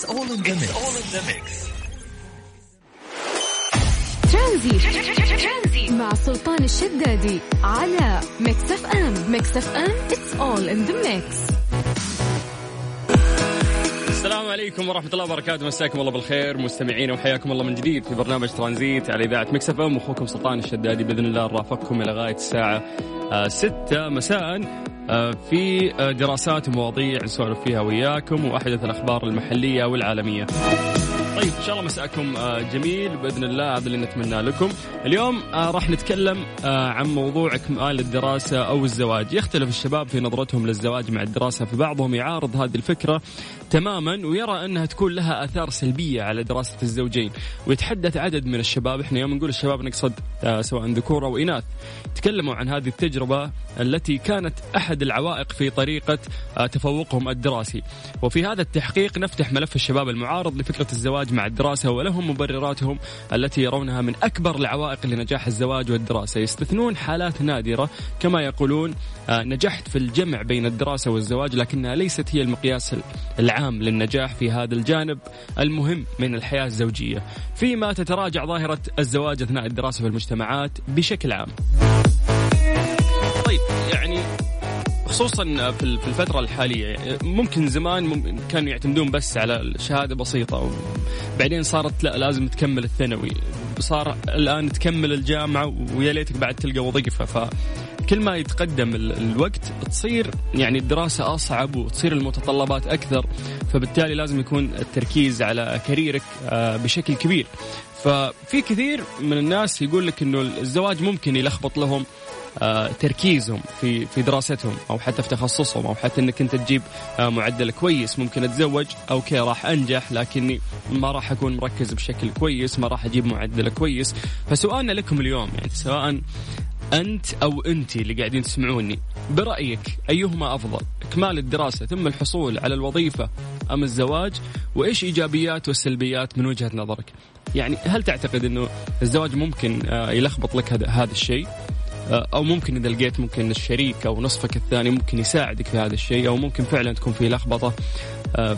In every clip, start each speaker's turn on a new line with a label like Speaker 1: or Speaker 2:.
Speaker 1: It's all in the mix. all in the mix.
Speaker 2: ترانزيت. مع سلطان الشدادي على ميكس اف ام ميكس اف ام it's all in the mix.
Speaker 3: السلام عليكم ورحمة الله وبركاته. مساكم الله بالخير مستمعين وحياكم الله من جديد في برنامج ترانزيت على إذاعة ميكس اف ام أخوكم سلطان الشدادي بإذن الله نرافقكم إلى غاية الساعة. آه، ستة مساء. آه، في آه، دراسات ومواضيع نسولف فيها وياكم وأحدث الأخبار المحلية والعالمية. طيب إن شاء الله مساءكم جميل. بإذن الله هذا اللي نتمنى لكم. اليوم راح نتكلم عن موضوع إكمال الدراسة أو الزواج، يختلف الشباب في نظرتهم للزواج مع الدراسة، فبعضهم يعارض هذه الفكرة تماما ويرى أنها تكون لها آثار سلبية على دراسة الزوجين، ويتحدث عدد من الشباب، إحنا يوم نقول الشباب نقصد سواء ذكور أو إناث، تكلموا عن هذه التجربة التي كانت أحد العوائق في طريقة تفوقهم الدراسي، وفي هذا التحقيق نفتح ملف الشباب المعارض لفكرة الزواج مع الدراسة ولهم مبرراتهم التي يرونها من أكبر العوائق لنجاح الزواج والدراسة. يستثنون حالات نادرة كما يقولون آه، نجحت في الجمع بين الدراسة والزواج لكنها ليست هي المقياس العام للنجاح في هذا الجانب المهم من الحياة الزوجية. فيما تتراجع ظاهرة الزواج أثناء الدراسة في المجتمعات بشكل عام. طيب يعني خصوصا في الفترة الحالية ممكن زمان كانوا يعتمدون بس على شهادة بسيطة بعدين صارت لا لازم تكمل الثانوي. صار الآن تكمل الجامعة ويا ليتك بعد تلقى وظيفة. ف كل ما يتقدم الوقت تصير يعني الدراسة أصعب وتصير المتطلبات أكثر فبالتالي لازم يكون التركيز على كاريرك آه، بشكل كبير. ففي كثير من الناس يقول لك إنه الزواج ممكن يلخبط لهم تركيزهم في في دراستهم أو حتى في تخصصهم أو حتى إنك أنت تجيب آه، معدل كويس. ممكن أتزوج okay راح أنجح لكني ما راح أكون مركز بشكل كويس ما راح أجيب معدل كويس. فسؤالنا لكم اليوم يعني سواء أنت أو انت اللي قاعدين تسمعوني برأيك أيهما أفضل؟ إكمال الدراسة ثم الحصول على الوظيفة أم الزواج؟ وإيش إيجابيات والسلبيات من وجهة نظرك؟ يعني هل تعتقد إنه الزواج ممكن آه، يلخبط لك هذا الشيء؟ آه، أو ممكن إذا لقيت ممكن الشريك أو نصفك الثاني ممكن يساعدك في هذا الشيء أو ممكن فعلا تكون في لخبطة. آه،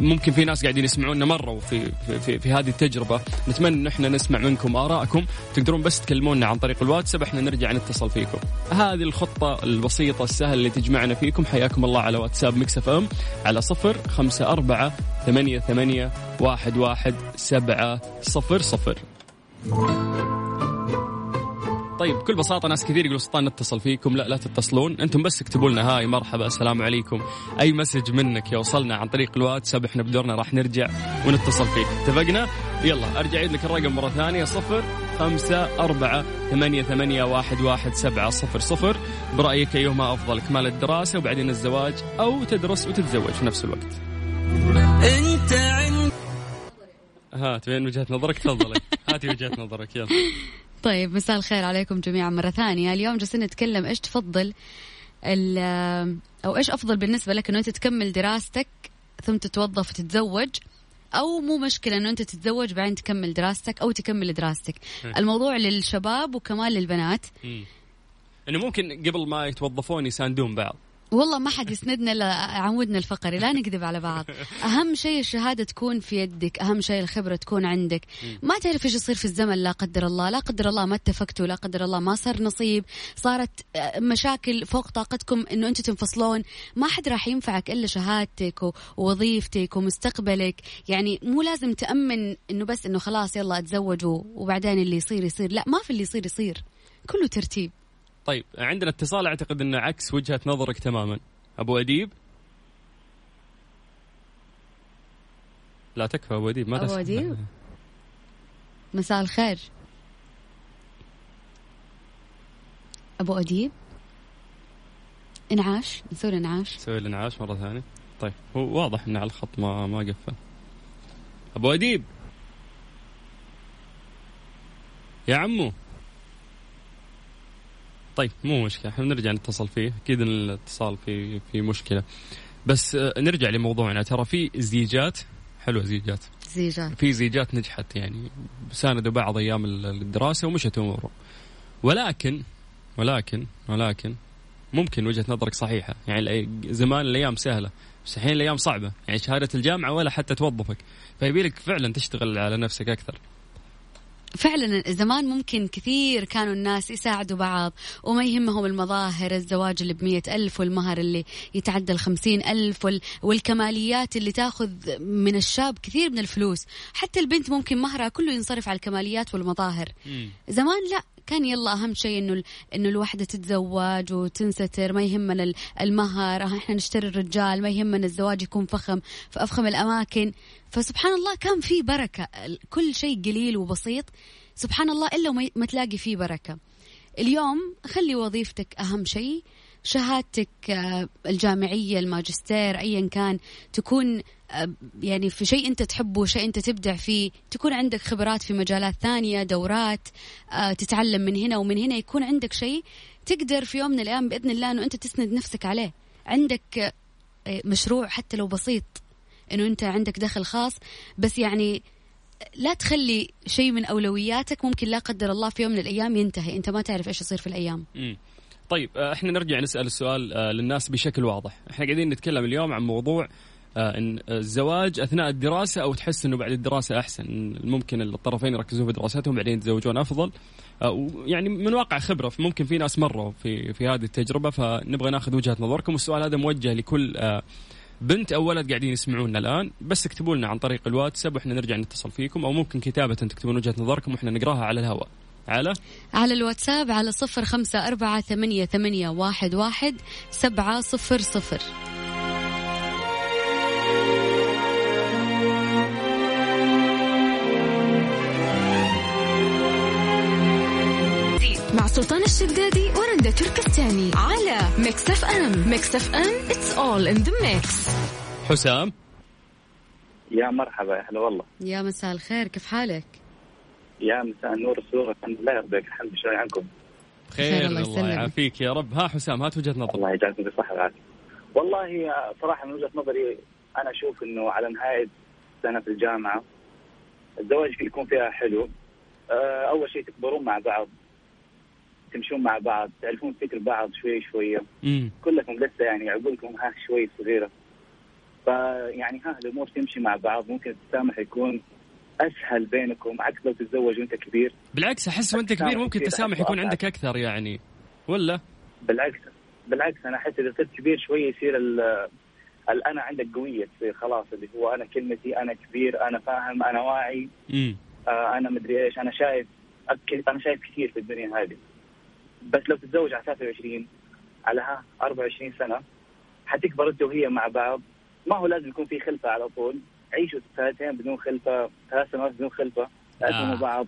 Speaker 3: ممكن في ناس قاعدين يسمعونا مرة وفي في, في, في هذه التجربة. نتمنى إن إحنا نسمع منكم آرائكم. تقدرون بس تكلمونا عن طريق الواتساب إحنا نرجع نتصل فيكم. هذه الخطة البسيطة السهلة اللي تجمعنا فيكم. حياكم الله على واتساب ميكس إف إم على صفر خمسة أربعة ثمانية ثمانية واحد واحد سبعة صفر صفر. طيب بكل بساطة ناس كثير يقولوا سلطان نتصل فيكم. لا لا تتصلون. أنتم بس اكتبوا لنا hi مرحبا السلام عليكم. أي message منك يوصلنا عن طريق الواتساب إحنا بدورنا راح نرجع ونتصل فيك. اتفقنا؟ يلا أرجع اعيد لك الرقم مرة ثانية صفر خمسة أربعة ثمانية ثمانية واحد واحد سبعة صفر صفر. برأيك أيهما أفضل إكمال الدراسة وبعدين الزواج أو تدرس وتتزوج في نفس الوقت؟ أنت عند ها تبين وجهة نظرك؟ تفضلي. هاتي وجهة نظرك يلا.
Speaker 4: طيب مساء الخير عليكم جميعا مرة ثانية. اليوم جالسين نتكلم إيش تفضل أو إيش أفضل بالنسبة لك إنه أنت تكمل دراستك ثم تتوظف وتتزوج؟ أو مو مشكلة إنه أنت تتزوج بعدين تكمل دراستك أو تكمل دراستك. الموضوع للشباب وكمان للبنات.
Speaker 3: إنه ممكن قبل ما يتوظفون يساندون بعض.
Speaker 4: والله ما حد يسندنا إلا عمودنا الفقري لا نكذب على بعض. أهم شيء الشهادة تكون في يدك أهم شيء الخبرة تكون عندك. ما تعرف إيش يصير في الزمن لا قدر الله لا قدر الله ما اتفقتوا لا قدر الله ما صار نصيب. صارت آه، مشاكل فوق طاقتكم إنه أنتم تنفصلون. ما حد راح ينفعك إلا شهادتك ووظيفتك ومستقبلك. يعني مو لازم تأمن إنه بس إنه خلاص يلا اتزوجوا وبعدين اللي يصير يصير لا ما في اللي يصير يصير. كله ترتيب.
Speaker 3: طيب عندنا اتصال أعتقد إنه عكس وجهة نظرك تماما. أبو أديب؟ لا تكفى أبو أديب ما
Speaker 4: أبو أديب؟ مساء الخير. أبو أديب؟ انعاش نسوي انعاش
Speaker 3: نسوي الانعاش مرة ثانية. طيب هو واضح إنه على الخط ما ما قفل. أبو أديب؟ يا عمو. طيب مو مشكلة إحنا نرجع نتصل فيه أكيد الاتصال في في مشكلة. بس آه، نرجع لموضوعنا ترى في زيجات حلوة زيجات.
Speaker 4: زيجات.
Speaker 3: في زيجات نجحت يعني ساندوا بعض أيام الدراسة ومشت امورهم ولكن ولكن ولكن ممكن وجهة نظرك صحيحة. يعني زمان الأيام سهلة بس الحين الأيام صعبة. يعني شهادة الجامعة ولا حتى توظفك. فيبي لك فعلا تشتغل على نفسك أكثر.
Speaker 4: فعلا زمان ممكن كثير كانوا الناس يساعدوا بعض وما يهمهم المظاهر الزواج اللي بمية ألف والمهر اللي يتعدى الخمسين ألف والكماليات اللي تاخذ من الشاب كثير من الفلوس. حتى البنت ممكن مهرها كله ينصرف على الكماليات والمظاهر. زمان لا. كان يلا أهم شيء إنه إنه الوحدة تتزوج وتنستر ما يهمنا المهر إحنا نشتري الرجال ما يهمنا الزواج يكون فخم. في أفخم الأماكن. فسبحان الله كان في بركة. كل شيء قليل وبسيط. سبحان الله إلا وما تلاقي فيه بركة. اليوم خلي وظيفتك أهم شيء. شهادتك آه، الجامعية الماجستير ايا كان تكون آه، يعني في شيء أنت تحبه شيء أنت تبدع فيه تكون عندك خبرات في مجالات ثانية دورات آه، تتعلم من هنا ومن هنا يكون عندك شيء تقدر في يوم من الأيام بإذن الله إنه أنت تسند نفسك عليه. عندك مشروع حتى لو بسيط إنه أنت عندك دخل خاص بس يعني لا تخلي شيء من أولوياتك ممكن لا قدر الله في يوم من الأيام ينتهي. أنت ما تعرف إيش يصير في الأيام.
Speaker 3: طيب آه، إحنا نرجع نسأل السؤال آه، للناس بشكل واضح. إحنا قاعدين نتكلم اليوم عن موضوع آه، إن الزواج أثناء الدراسة أو تحس إنه بعد الدراسة أحسن. ممكن الطرفين يركزون في دراستهم بعدين يتزوجون أفضل. يعني من واقع خبرة ممكن في ناس مروا في في هذه التجربة فنبغى ناخذ وجهة نظركم. والسؤال هذا موجه لكل بنت أو ولد قاعدين يسمعونا الآن. بس اكتبوا لنا عن طريق الواتساب وإحنا نرجع نتصل فيكم أو ممكن كتابة تكتبون وجهة نظركم وإحنا نقراها على الهواء. على
Speaker 4: على الواتساب على صفر خمسة أربعة ثمانية, ثمانية واحد, واحد سبعة صفر صفر.
Speaker 2: مع سلطان الشدادي ورندا تركستاني على ميكس اف ام. ميكس اف ام it's all in the mix.
Speaker 3: حسام.
Speaker 5: يا مرحبا يا هلا والله.
Speaker 4: يا مساء الخير كيف حالك؟
Speaker 5: يا مساء النور السرور الحمد لله يرضيك الحمد شوي عنكم؟
Speaker 3: خير الله, الله يعافيك يا رب. ها حسام هات وجهة نظر.
Speaker 5: الله يجعلكم بالصحه والعافيه والله صراحة من وجهة نظري أنا أشوف إنه على نهاية سنة في الجامعة الزواج يكون فيها حلو. آه، أول شيء تكبرون مع بعض تمشون مع بعض تعرفون فكر بعض شوي شوية. كلكم لسه يعني عقولكم ها شوي صغيرة. فيعني ها الأمور تمشي مع بعض. ممكن التسامح يكون أسهل بينكم عكس لو تتزوج وأنت كبير.
Speaker 3: بالعكس أحس وأنت كبير ممكن التسامح يكون عندك أكثر يعني. ولا؟
Speaker 5: بالعكس بالعكس أنا أحس إذا صرت كبير شوي يصير الانا عندك قوية تصير خلاص اللي هو أنا كلمتي أنا كبير أنا فاهم أنا واعي. آه أنا مدري إيش أنا شايف أنا شايف كثير في الدنيا هذه. بس لو تتزوج على 23 على ها 24 سنة حتكبر أنت وهي مع بعض. ما هو لازم يكون في خلفة على طول. عيشوا سنتين بدون خلفة ثلاث سنوات بدون خلفة آه. بعض.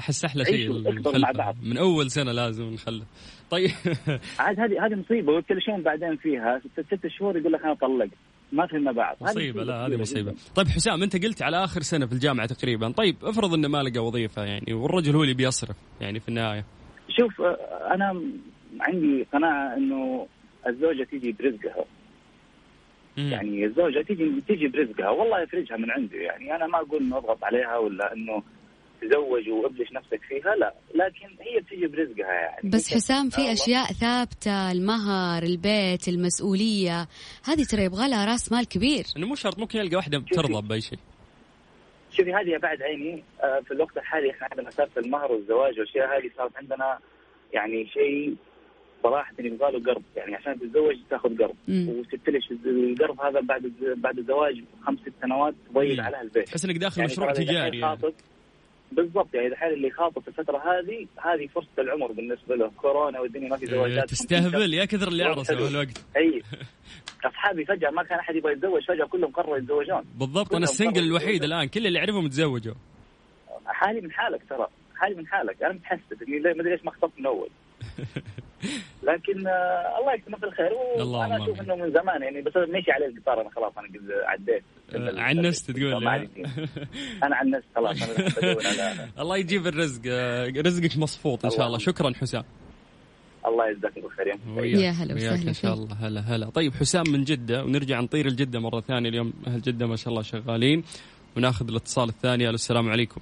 Speaker 3: أحس أحلى شيء مع بعض. من أول سنة لازم نخلف. طيب.
Speaker 5: عاد هذه هذه مصيبة ويبتلشون بعدين فيها. ست, شهور يقول لك أنا طلقت ما فهمنا بعض.
Speaker 3: مصيبة لا هذه مصيبة. طيب حسام أنت قلت على آخر سنة في الجامعة تقريبا. طيب افرض إنه ما لقى وظيفة يعني والرجل هو اللي بيصرف يعني في النهاية.
Speaker 5: شوف أنا عندي قناعة إنه الزوجة تيجي برزقها. يعني الزوجة تيجي تيجي برزقها. والله يفرجها من عنده يعني. أنا ما أقول إنه أضغط عليها ولا إنه تزوج وأبلش نفسك فيها لا. لكن هي بتيجي برزقها يعني.
Speaker 4: بس حسام في أشياء ثابتة المهر البيت المسؤولية. هذه ترى يبغى لها رأس مال كبير.
Speaker 3: إنه مو شرط ممكن يلقى واحدة ترضى بأي شيء.
Speaker 5: شوفي هذه بعد عيني. آه، في الوقت الحالي إحنا عندنا مسافه المهر والزواج والأشياء هذه صارت عندنا يعني شيء صراحة يبغى له قرض يعني عشان تتزوج تاخذ قرض وتبتلش القرض هذا بعد بعد الزواج خمس ست سنوات تضيق عليها البيت.
Speaker 3: تحس إنك داخل يعني مشروع تجاري يعني.
Speaker 5: بالضبط يعني الحين اللي خاطب في الفترة هذه هذه فرصة العمر بالنسبة له. كورونا والدنيا ما في زواجات.
Speaker 3: إيه، تستهبل يا كثر اللي اعرسه الوقت
Speaker 5: اي أصحابي فجأة ما كان أحد يبغى يتزوج فجأة كلهم قرروا يتزوجون.
Speaker 3: بالضبط أنا السنجل الوحيد الآن كل اللي اعرفهم تزوجوا
Speaker 5: حالي من حالك ترى حالي من حالك. أنا متحسب إني ما أدري ليش ما خطبت من أول. لكن آه الله يكتب الخير وأنا أشوف إنه من زمان يعني بس مشي عليه القطار أنا خلاص أنا قد عديت.
Speaker 3: آه، عنست تقول
Speaker 5: أنا عنست خلاص
Speaker 3: أنا الله يجيب الرزق آه، رزقك مصفوط إن شاء الله. شكرا حسام.
Speaker 5: الله يجزاك بالخير
Speaker 4: يا هلا وسهلا
Speaker 3: إن شاء الله. هلا هلا. طيب حسام من جدة ونرجع نطير الجدة مرة ثانية. اليوم أهل جدة ما شاء الله شغالين. وناخذ الاتصال الثاني. السلام عليكم.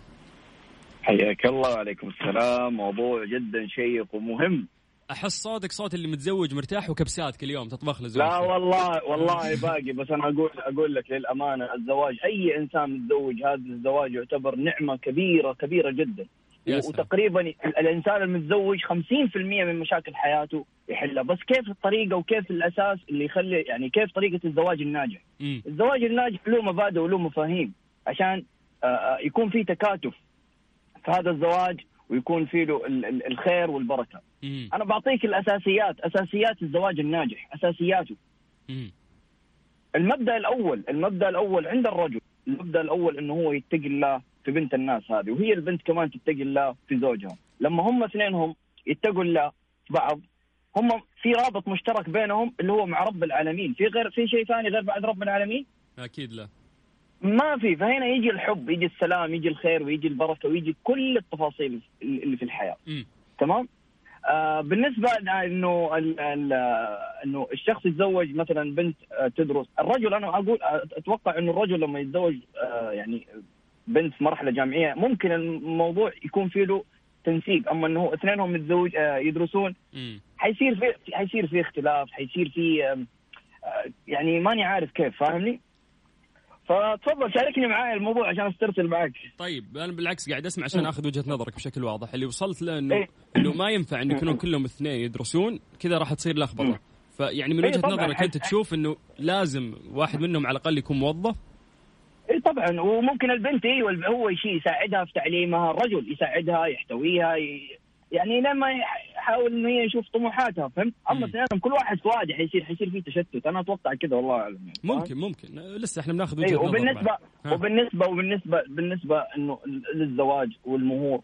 Speaker 6: حياك الله وعليكم السلام. موضوع جدا شيق ومهم.
Speaker 3: أحس صوتك صوت اللي متزوج مرتاح وكبسات كل يوم تطبخ له
Speaker 6: لا والله والله باقي بس أنا أقول أقول لك للأمانة الزواج أي إنسان متزوج هذا الزواج يعتبر نعمة كبيرة كبيرة جدا. وتقريبا الإنسان المتزوج 50% من مشاكل حياته يحلها. بس كيف الطريقة وكيف الأساس اللي يخلي يعني كيف طريقة الزواج الناجح؟ م. الزواج الناجح له مبادئ وله مفاهيم عشان آه، آه، يكون في تكاتف. في هذا الزواج ويكون فيه له الخير والبركة. م. أنا بعطيك الأساسيات أساسيات الزواج الناجح أساسياته. م. المبدأ الأول المبدأ الأول عند الرجل المبدأ الأول إنه هو يتقي الله في بنت الناس هذه وهي البنت كمان تتقي الله في زوجها. لما هم اثنينهم يتقوا الله في بعض هم في رابط مشترك بينهم اللي هو مع رب العالمين. في غير في شيء ثاني غير بعد رب العالمين؟
Speaker 3: أكيد لا.
Speaker 6: ما في. فهنا يجي الحب يجي السلام يجي الخير ويجي البركة ويجي كل التفاصيل اللي في الحياة. م. تمام؟ آه بالنسبة إنه إنه الشخص يتزوج مثلا بنت آه تدرس. الرجل أنا أقول أتوقع إنه الرجل لما يتزوج آه يعني بنت في مرحلة جامعية ممكن الموضوع يكون فيه له تنسيق أما إنه اثنينهم متزوج آه يدرسون حيصير في حيصير في اختلاف حيصير في آه يعني ماني عارف كيف فاهمني؟ فتفضل شاركني معايا الموضوع عشان استرسل معك
Speaker 3: طيب أنا بالعكس قاعد أسمع عشان أخذ وجهة نظرك بشكل واضح. اللي وصلت له إنه إيه؟ إنه ما ينفع إن يكونوا كلهم اثنين يدرسون كذا راح تصير لخبطه فيعني من إيه، وجهه نظرك أنت تشوف إنه لازم واحد منهم على الأقل يكون موظف؟
Speaker 6: اي طبعا. وممكن البنت أيوه هو شيء يساعدها في تعليمها الرجل يساعدها يحتويها يعني لما يحاول إنه هي يشوف طموحاتها فهمت؟ اما اثنينهم كل واحد في وادي حيصير حيصير في تشتت. أنا أتوقع كذا والله أعلم يعني
Speaker 3: ممكن ممكن. لسه إحنا بناخذ وجهة
Speaker 6: نظر وبالنسبه وبالنسبه وبالنسبه بالنسبة إنه للزواج والمهور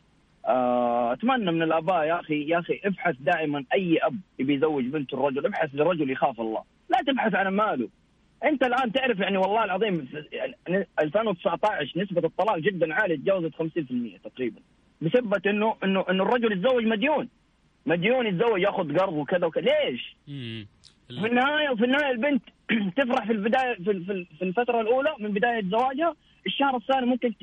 Speaker 6: آه أتمنى من الآباء يا أخي يا أخي ابحث دائما أي أب يبي يزوج بنت الرجل. ابحث لرجل يخاف الله. لا تبحث عن ماله. أنت الآن تعرف يعني والله العظيم يعني 2019 نسبة الطلاق جدا عالية تجاوزت 50% تقريبا. بسبب إنه إنه إنه الرجل يتزوج مديون. مديون يتزوج ياخذ قرض وكذا وكذا. ليش؟ في النهاية وفي النهاية البنت تفرح في البداية في في الفترة الأولى من بداية زواجها. الشهر الثاني ممكن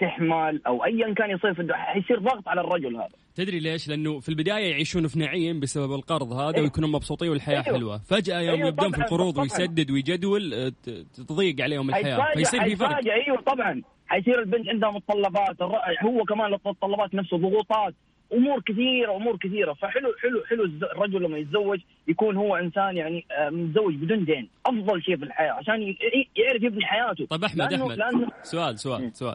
Speaker 6: تحمل أو ايا كان يصير في حيصير ضغط على الرجل هذا.
Speaker 3: تدري ليش؟ لأنه في البداية يعيشون في نعيم بسبب القرض هذا إيه؟ ويكونوا مبسوطين والحياة أيوه. حلوة، فجأة يوم أيوه يبدون في القروض ويسدد ويجدول آه، تضيق عليهم الحياة. فيصير في فرق.
Speaker 6: أيوه طبعا. حيصير البنت عندها متطلبات هو كمان المتطلبات نفسه ضغوطات أمور كثيرة أمور كثيرة. فحلو حلو حلو الرجل لما يتزوج يكون هو إنسان يعني آه، متزوج بدون دين. أفضل شيء في الحياة عشان يعرف يبني حياته.
Speaker 3: طيب أحمد لأنه أحمد. لأنه سؤال سؤال سؤال.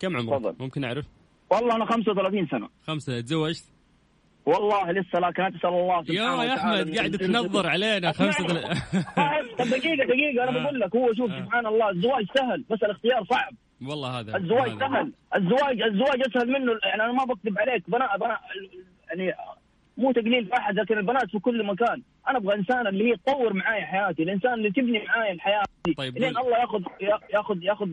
Speaker 3: كم عمرك؟ فضل. ممكن أعرف؟
Speaker 6: والله أنا 35 سنة.
Speaker 3: خمسة. تزوجت؟
Speaker 6: والله لسه لكن اسال الله
Speaker 3: سبحانه يا أحمد قاعد تنظر علينا. خمسة
Speaker 6: طيب دقيقة دقيقة أنا بقول لك هو شوف سبحان الله الزواج سهل بس الاختيار صعب.
Speaker 3: والله هذا
Speaker 6: الزواج سهل. الزواج الزواج أسهل منه. يعني أنا ما بكذب عليك. بنات بنات يعني مو تقليل في أحد لكن البنات في كل مكان. أنا أبغى إنسان اللي هي تطور معايا حياتي الإنسان اللي تبني معايا الحياة. طيب لين الله ياخذ ياخذ ياخذ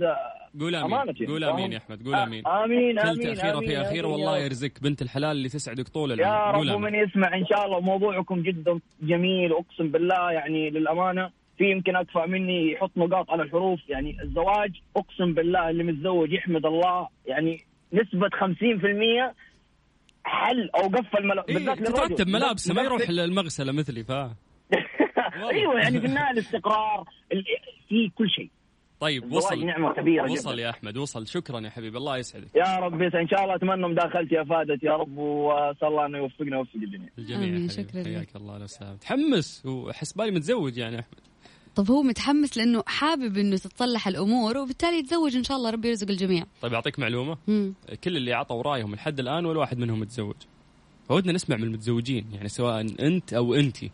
Speaker 3: قول أمين. قول أمين يا أحمد. قول أمين.
Speaker 6: آمين
Speaker 3: آمين أخيرة في أخيرة والله يرزقك بنت الحلال اللي تسعدك طول
Speaker 6: العمر. يا رب ومن يسمع إن شاء الله موضوعكم جدا جميل أقسم بالله يعني للأمانة. في يمكن أكفأ مني يحط نقاط على الحروف. يعني الزواج أقسم بالله اللي متزوج يحمد الله. يعني نسبة 50% حل أو قفل ملابس
Speaker 3: إيه بالذات ترتب ملابسه ما يروح المغسله مثلي ف
Speaker 6: أيوه يعني في النهاية الاستقرار في كل شيء.
Speaker 3: طيب وصل.
Speaker 6: نعمة كبيرة
Speaker 3: وصل جدا. يا أحمد وصل. شكرا يا حبيبي الله يسعدك.
Speaker 6: يا رب إن شاء الله أتمنى مداخلتي افادت يا رب وأسأل الله انه يوفقنا ويوفق الجميع.
Speaker 3: الجميع شكرا حياك الله لو سلام تحمس وحس بالي متزوج يعني أحمد.
Speaker 4: طب هو متحمس لأنه حابب إنه تتصلح الأمور وبالتالي يتزوج إن شاء الله ربي يرزق الجميع.
Speaker 3: طيب اعطيك معلومة؟ مم. كل اللي عطوا رايهم لحد الآن ولا واحد منهم متزوج؟ فودنا نسمع من المتزوجين يعني سواء أنت أو أنتي.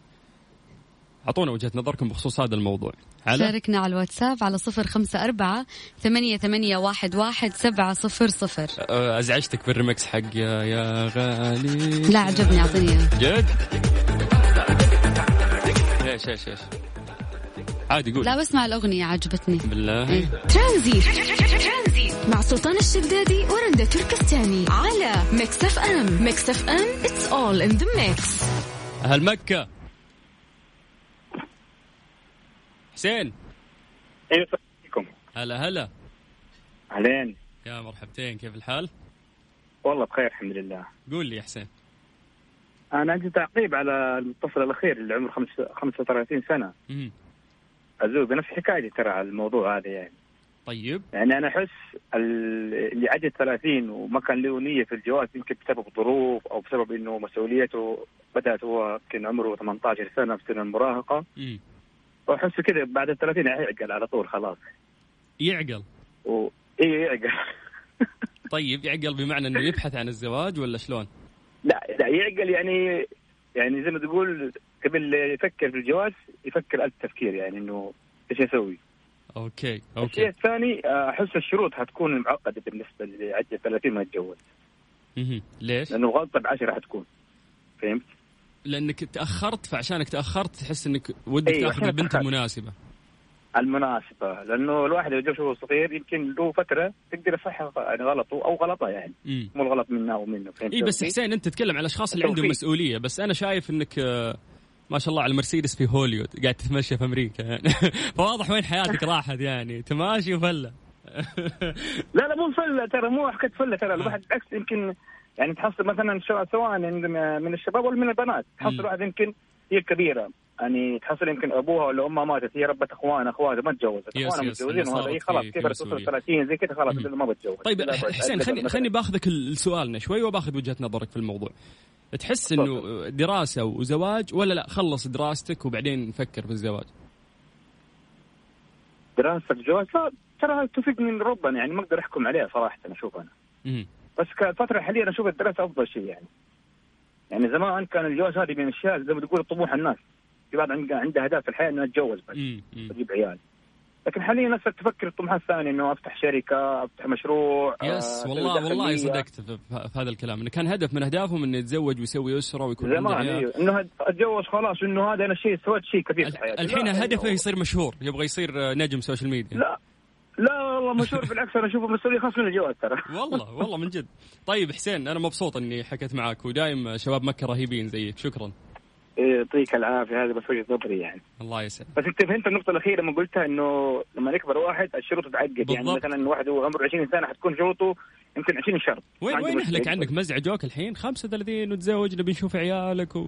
Speaker 3: أعطونا وجهة نظركم بخصوص هذا الموضوع.
Speaker 4: على شاركنا على الواتساب على صفر خمسة أربعة ثمانية, ثمانية واحد, واحد سبعة صفر صفر.
Speaker 3: أزعجتك بالريمكس حقي يا غالي.
Speaker 4: لا عجبني أعطيني
Speaker 3: جد؟ إيش إيش إيش؟ عادي قول.
Speaker 4: لا بسمع الأغنية عجبتني.
Speaker 3: بالله إيه؟
Speaker 2: ترانزيت. مع سلطان الشدادي ورندا تركستاني على ميكس اف ام. ميكس اف ام it's all in the mix.
Speaker 3: أهل مكة. حسين.
Speaker 6: أيوه عليكم.
Speaker 3: هلا هلا.
Speaker 6: أهلين.
Speaker 3: يا مرحبتين كيف الحال؟
Speaker 6: والله بخير الحمد لله.
Speaker 3: قول لي يا حسين.
Speaker 7: أنا عندي تعقيب على المتصل الأخير اللي عمره 35 سنة. ازوج بنفس حكايتي ترى على الموضوع هذا يعني.
Speaker 3: طيب.
Speaker 7: يعني أنا أحس اللي عدى 30 وما كان له نية في الجواز يمكن بسبب ظروف أو بسبب إنه مسؤوليته بدأت هو كان عمره 18 سنة في سن المراهقة. وأحس كذا بعد ال 30 يعقل على طول خلاص.
Speaker 3: يعقل.
Speaker 7: و... إيه يعقل.
Speaker 3: طيب يعقل بمعنى إنه يبحث عن الزواج ولا شلون؟
Speaker 7: لا لا يعقل يعني يعني زي ما تقول قبل يفكر في الجواز يفكر ألف تفكير يعني إنه إيش يسوي.
Speaker 3: okay okay.
Speaker 7: الشيء الثاني احس الشروط حتكون معقدة بالنسبة عدى 30 ما يتجوز
Speaker 3: أها ليش؟
Speaker 7: لأنه غلطة بعشرة حتكون. فهمت؟
Speaker 3: لأنك تأخرت فعشانك تأخرت تحس إنك ودك أيوة تأخذ البنت المناسبة.
Speaker 7: المناسبة. لأنه الواحد إذا وهو صغير يمكن له فترة تقدر يصحح يعني غلطه أو غلطة يعني. مو الغلط منه أو منه.
Speaker 3: فهمت؟ إي بس حسين أنت تتكلم على الأشخاص اللي عندهم مسؤولية بس أنا شايف أنك آه، ما شاء الله على المرسيدس في هوليوود قاعد تتمشى في أمريكا يعني. فواضح وين حياتك راحت يعني تماشي وفلة.
Speaker 7: لا لا مو فلة ترى مو حكاية فلة ترى الواحد بالعكس يمكن يعني تحصل مثلا سواء من الشباب ولا من البنات. تحصل واحد يمكن هي كبيرة يعني تحصل يمكن أبوها ولا أمها ماتت هي ربت اخوان أخواتها ما تجوزت أخوانها متجوزين وهذا هي خلاص كبرت توصل 30 زي كذا خلاص ما بتجوز.
Speaker 3: طيب حسين خليني خليني باخذك لسؤالنا شوي وباخذ وجهة نظرك في الموضوع. تحس إنه دراسة وزواج ولا لا؟ خلص دراستك وبعدين نفكر في الزواج؟
Speaker 7: دراسه لا ترى توفيق من ربنا يعني ما أقدر أحكم عليها صراحة أشوف أنا. بس كفترة حاليا أشوف الدراسة أفضل شيء يعني. يعني زمان كان الجواز هذه من الأشياء زي ما تقول طموح الناس. في بعض عنده أهداف في الحياة انه اتجوز بس أجيب عيال. لكن حاليا الناس تفكر الطموحات الثانية إنه أفتح شركة أفتح مشروع
Speaker 3: يس آه والله والله صدقت في, في هذا الكلام. إنه كان هدف من أهدافهم إنه يتزوج ويسوي أسرة ويكون عنده عيال.
Speaker 7: أيوه. إنه اتجوز خلاص إنه هذا أنا شيء سويت شيء كبير في حياتي.
Speaker 3: الحين هدفه يصير مشهور يبغى يصير نجم social media
Speaker 7: لا لا والله مشهور بالعكس أنا أشوفه مسؤوليه خاص من الجواز ترى.
Speaker 3: والله والله من جد. طيب حسين أنا مبسوط إني حكيت معاك ودايم شباب مكة رهيبين زيك. شكرا.
Speaker 7: يعطيك العافية هذه بس وجهة نظري يعني.
Speaker 3: الله يسلمك.
Speaker 7: بس انت فهمت النقطه الأخيرة لما قلتها إنه لما يكبر واحد الشروط تتعقد يعني مثلا واحد عمره 20 سنة حتكون شروطه يمكن 20 شرط.
Speaker 3: وين وين أهلك عندك مزع جوك الحين 35 وتزوج نبي نشوف عيالك و...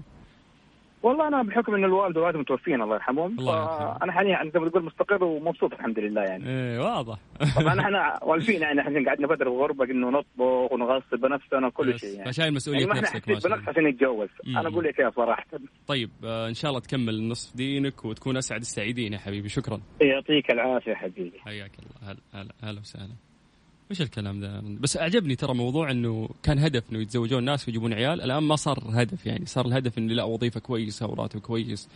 Speaker 7: والله أنا بحكم إن الوالد ووالدي متوفين الله يرحمهم. الله أنا حاليا زي ما تقول مستقر ومبسوط الحمد لله يعني.
Speaker 3: إيه واضح.
Speaker 7: طبعا إحنا والفين يعني إحنا قعدنا فتره في غربه إنه نطبخ ونغسل بنفسنا وكل شيء يعني.
Speaker 3: فشايل مسؤولية
Speaker 7: يعني
Speaker 3: نفسك
Speaker 7: ما بنفس عشان نتجوز. أنا أقول لك يا صراحة
Speaker 3: طيب آه إن شاء الله تكمل نصف دينك وتكون أسعد السعيدين يا حبيبي. شكرا.
Speaker 7: يعطيك العافية حبيبي.
Speaker 3: حياك الله. هلا هلا هلا وسهلا. وش الكلام ذا؟ بس أعجبني ترى موضوع إنه كان هدف إنه يتزوجون ناس ويجيبون عيال. الآن ما صار هدف يعني. صار الهدف انه لا وظيفة كويسة وراتب كويس.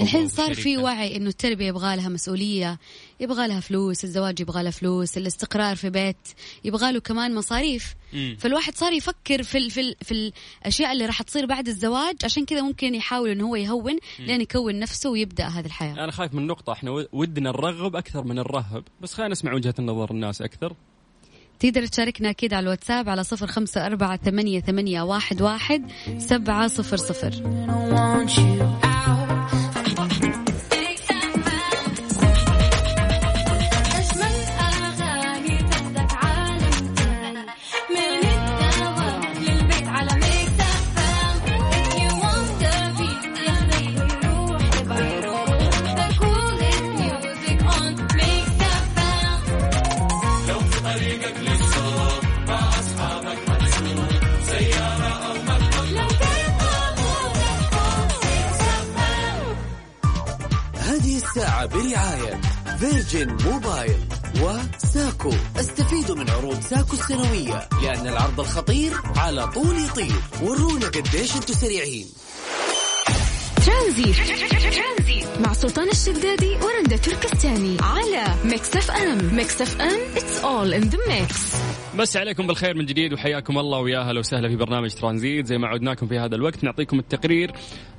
Speaker 4: الحين صار في وعي إنه التربية يبغى لها مسؤولية يبغى لها فلوس الزواج يبغى له فلوس الاستقرار في بيت يبغى له كمان مصاريف. مم. فالواحد صار يفكر في ال في, ال في الأشياء اللي راح تصير بعد الزواج. عشان كذا ممكن يحاول إنه هو يهون لين يكون نفسه ويبدأ هذه الحياة.
Speaker 3: أنا خايف من نقطة. إحنا ودنا نرغب أكثر من نرهب بس خلينا نسمع وجهة النظر الناس أكثر.
Speaker 4: تقدر تشاركنا أكيد على الواتساب على صفر خمسة أربعة ثمانية, ثمانية واحد, واحد سبعة صفر صفر.
Speaker 8: السنوية لأن العرض الخطير على طول يطير ورونا قديش أنتم سريعين.
Speaker 2: ترانزيت. مع سلطان الشدادي ورندا تركستاني على Mix FM. Mix FM it's all in the mix.
Speaker 3: مسي عليكم بالخير من جديد وحياكم الله ويا أهلا وسهلا في برنامج ترانزيت. زي ما عودناكم في هذا الوقت نعطيكم التقرير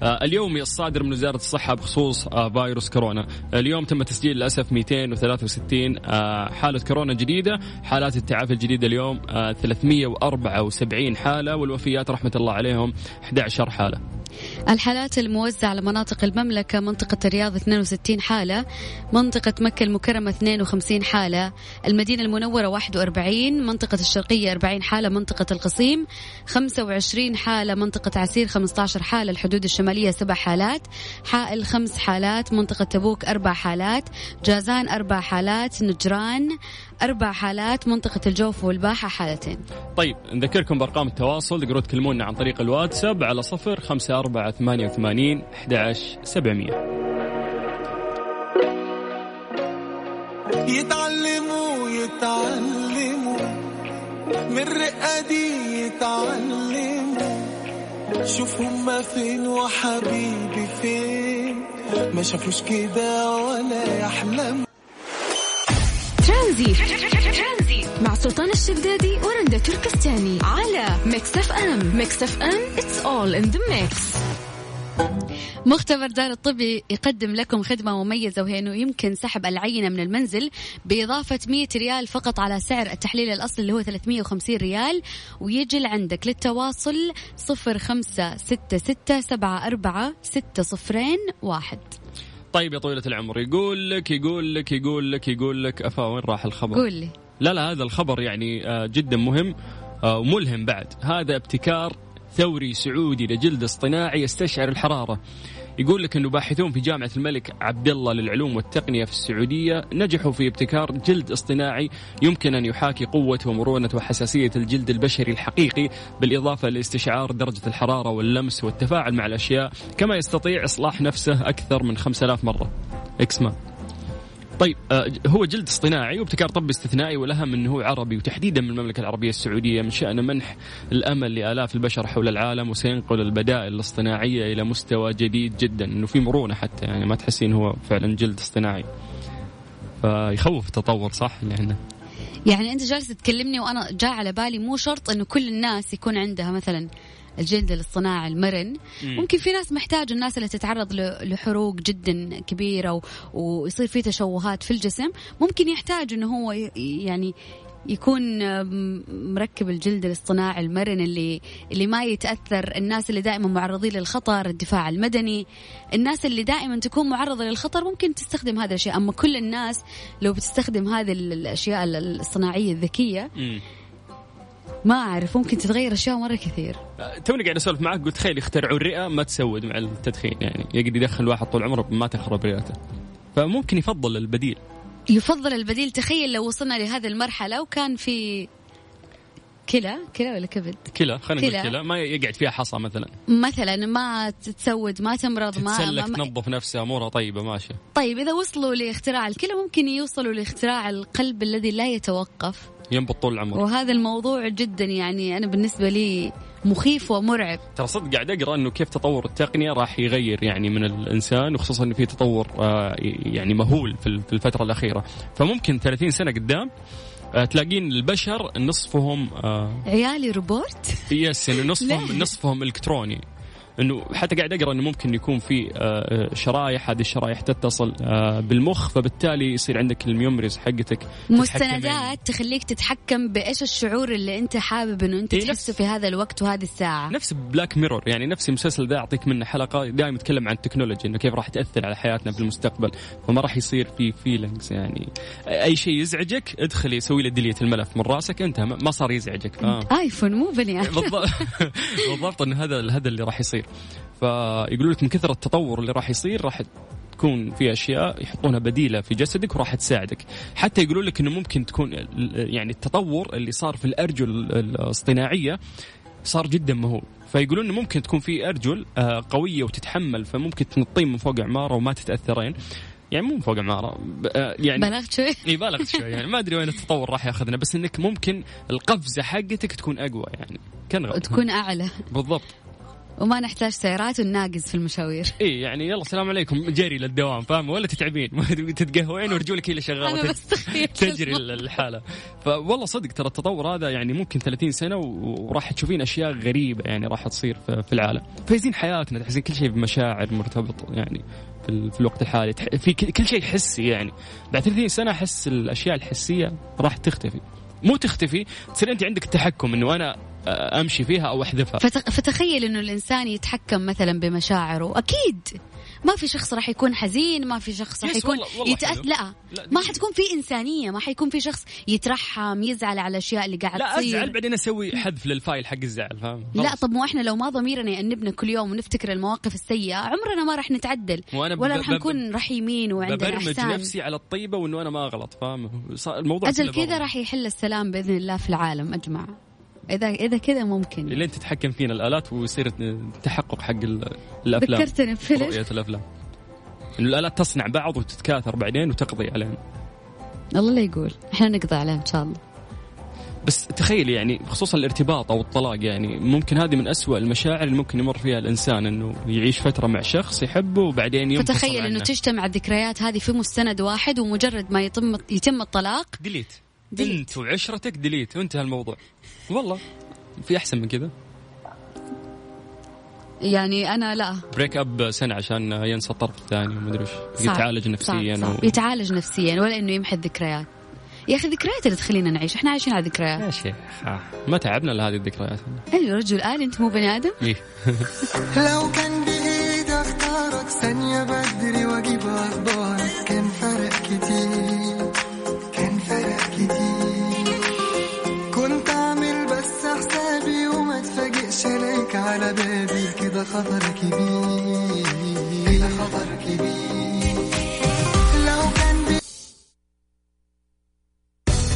Speaker 3: آه اليومي الصادر من وزارة الصحة بخصوص آه فيروس كورونا. اليوم تم تسجيل للأسف 263 آه حالة كورونا جديدة. حالات التعافي الجديدة اليوم 374 آه، حالة والوفيات رحمة الله عليهم 11 حالة.
Speaker 4: الحالات الموزعة على مناطق المملكة منطقة الرياض 62 حالة منطقة مكة المكرمة 52 حالة المدينة المنورة 41 منطقة الشرقية 40 حالة منطقة القصيم 25 حالة منطقة عسير 15 حالة الحدود الشمالية 7 حالات حائل 5 حالات منطقة تبوك 4 حالات جازان 4 حالات نجران أربع حالات منطقة الجوف والباحة حالتين.
Speaker 3: طيب نذكركم بأرقام التواصل تقدروا تكلمونا عن طريق الواتساب على صفر خمسة أربعة ثمانية وثمانين أحد سبعمية.
Speaker 9: يتعلموا يتعلموا. من رقادي يتعلموا. شوف هما فين وحبيبي فين. ما شافوش كده ولا يحلموا.
Speaker 2: ترانزيت مع سلطان الشدادي ورندا تركستاني. على Mix FM. Mix FM it's all in the mix
Speaker 4: مختبر دار الطب يقدم لكم خدمة مميزة وهي أنه يمكن سحب العينة من المنزل بإضافة 100 ريال فقط على سعر التحليل الأصلي اللي هو 350 ريال ويجي عندك للتواصل 0566746001
Speaker 3: طيب يا طويلة العمر يقول لك يقول لك يقول لك يقول لك أفا وين راح الخبر؟
Speaker 4: قول لي.
Speaker 3: لا لا هذا الخبر يعني آه، جدا مهم آه، وملهم بعد. هذا ابتكار ثوري سعودي لجلد اصطناعي يستشعر الحرارة. يقول لك انه باحثون في جامعة الملك عبد الله للعلوم والتقنية في السعودية نجحوا في ابتكار جلد اصطناعي يمكن أن يحاكي قوه ومرونه وحساسية الجلد البشري الحقيقي بالإضافة لاستشعار درجة الحرارة واللمس والتفاعل مع الأشياء كما يستطيع إصلاح نفسه أكثر من 5000 مرة. اكسما طيب آه، هو جلد اصطناعي وابتكار طبي استثنائي والأهم أنه هو عربي وتحديدا من المملكة العربية السعودية من شانه منح الأمل لآلاف البشر حول العالم وسينقل البدائل الاصطناعية إلى مستوى جديد جدا إنه في مرونة حتى يعني ما تحسين هو فعلا جلد اصطناعي. فيخوف التطور صح؟ اللي عندنا
Speaker 4: يعني أنت جالس تكلمني وأنا جاء على بالي مو شرط إنه كل الناس يكون عندها مثلا الجلد الاصطناعي المرن. مم. ممكن في ناس محتاجة الناس اللي تتعرض لحروق جدا كبيرة ويصير في تشوهات في الجسم. ممكن يحتاج إنه هو يعني يكون مركب الجلد الاصطناعي المرن اللي اللي ما يتأثر. الناس اللي دائما معرضين للخطر الدفاع المدني. الناس اللي دائما تكون معرضة للخطر ممكن تستخدم هذا الشيء أما كل الناس لو بتستخدم هذه الأشياء الصناعية الذكية ما أعرف ممكن تتغير أشياء مرة كثير.
Speaker 3: أه، توني قاعد أسولف معك قلت تخيل يخترعوا الرئة ما تسود مع التدخين يعني. يقدر يدخل واحد طول عمره ما تخرب رئته. فممكن يفضل البديل.
Speaker 4: يفضل البديل. تخيل لو وصلنا لهذه المرحلة وكان في كلى كلى ولا كبد؟
Speaker 3: كلى خلينا نقول كلى. ما يقعد فيها حصى مثلا.
Speaker 4: مثلا ما تتسود ما تمرض
Speaker 3: ما تتسلك ما تنظف نفسها أمورها طيبة ماشية.
Speaker 4: طيب إذا وصلوا لاختراع الكلى ممكن يوصلوا لاختراع القلب الذي لا يتوقف.
Speaker 3: ينبض طول العمر.
Speaker 4: وهذا الموضوع جدا يعني أنا بالنسبة لي مخيف ومرعب.
Speaker 3: ترى صدق قاعد أقرأ إنه كيف تطور التقنية راح يغير يعني من الإنسان وخصوصا انه في تطور آه، يعني مهول في الفترة الأخيرة. فممكن 30 سنة قدام آه، تلاقين البشر نصفهم
Speaker 4: آه عيالي روبوت؟
Speaker 3: yes يعني نصفهم نصفهم إلكتروني. إنه حتى قاعد أقرأ إنه ممكن يكون في آه، آه، شرايح هذه الشرايح تتصل آه، بالمخ فبالتالي يصير عندك ال memories حقتك
Speaker 4: مستندات تخليك تتحكم بإيش الشعور اللي أنت حابب إنه أنت تحسه في هذا الوقت وهذه الساعة.
Speaker 3: نفس Black Mirror يعني نفس المسلسل ذا أعطيك منه حلقة دائما يتكلم عن التكنولوجيا إنه كيف راح تأثر على حياتنا في المستقبل فما راح يصير في feelings يعني. أي شيء يزعجك ادخلي سوي له delete الملف من راسك انت ما صار يزعجك.
Speaker 4: آيفون مو بني
Speaker 3: بالضبط. بالضبط إنه هذا هذا اللي راح يصير. فيقولوا لك من كثر التطور اللي راح يصير راح تكون في أشياء يحطونها بديلة في جسدك وراح تساعدك. حتى يقولوا لك إنه ممكن تكون يعني التطور اللي صار في الأرجل الاصطناعية صار جدا مهول. فيقولون إنه ممكن تكون في أرجل آه، قوية وتتحمل فممكن تنطين من فوق عماره وما تتأثرين. يعني مو من فوق عماره
Speaker 4: آه، يعني بلغت شوي.
Speaker 3: إي بلغت شوي. يعني ما أدري وين التطور راح ياخذنا بس إنك ممكن القفزة حقتك تكون أقوى يعني
Speaker 4: كان تكون أعلى.
Speaker 3: بالضبط.
Speaker 4: وما نحتاج سيارات ونناقز في المشاوير.
Speaker 3: اي يعني يلا السلام عليكم. جري للدوام فاهم؟ ولا تتعبين. تتقهوين ورجولك هي اللي شغالة. تجري الحالة. فوالله صدق ترى التطور هذا يعني ممكن 30 سنة وراح تشوفين أشياء غريبة يعني راح تصير في العالم. فايزين حياتنا تحسين كل شيء بمشاعر مرتبط يعني في الوقت الحالي. في كل شيء حسي يعني. بعد 30 سنة أحس الأشياء الحسية راح تختفي. مو تختفي تصير أنت عندك التحكم إنه أنا أمشي فيها أو أحذفها.
Speaker 4: فتخيل إنه الإنسان يتحكم مثلا بمشاعره. أكيد. ما في شخص راح يكون حزين ما في شخص راح يكون يتأث... لا, لا ما حتكون في إنسانية ما حيكون في شخص يترحم يزعل على الاشياء اللي قاعد
Speaker 3: لا تصير. لا ازعل بعدين أسوي حذف للفايل حق الزعل فاهم؟
Speaker 4: لا طب مو إحنا لو ما ضميرنا يأنبنا كل يوم ونفتكر المواقف السيئة عمرنا ما راح نتعدل. ولا راح نكون رحيمين وعندنا احسان
Speaker 3: نفسي على الطيبة وإنه أنا ما اغلط فاهم؟ الموضوع
Speaker 4: أجل كذا راح يحل السلام بإذن الله في العالم أجمع. اذا إذا كذا ممكن.
Speaker 3: لين تتحكم فينا الآلات ويصير التحقق حق الأفلام.
Speaker 4: ذكرتني بفيلم.
Speaker 3: رؤية الأفلام. إنه الآلات تصنع بعض وتتكاثر بعدين وتقضي عليهم.
Speaker 4: الله لا يقول. إحنا نقضي عليهم إن شاء الله.
Speaker 3: بس تخيل يعني خصوصا الارتباط أو الطلاق يعني ممكن هذه من أسوأ المشاعر اللي ممكن يمر فيها الإنسان إنه يعيش فترة مع شخص يحبه وبعدين
Speaker 4: ينفصل فتخيل إنه تجتمع الذكريات هذه في مستند واحد ومجرد ما يتم يتم الطلاق.
Speaker 3: delete, delete. انت وعشرتك delete وانتهى الموضوع. والله في أحسن من كذا؟
Speaker 4: يعني أنا لا.
Speaker 3: break up سنة عشان ينسى الطرف الثاني ومدري إيش. يتعالج نفسيا
Speaker 4: صعب صعب. و... يتعالج نفسيا ولا إنه يمحي الذكريات. يا أخي الذكريات اللي تخلينا نعيش إحنا عايشين على ذكريات
Speaker 3: يا شيخ ما تعبنا لهذه الذكريات.
Speaker 4: أيوه رجل آلي أنت مو بني آدم؟
Speaker 3: إيه.
Speaker 9: لو كان بإيدي أختارك ثانية بدري وأجيب خطر كبير.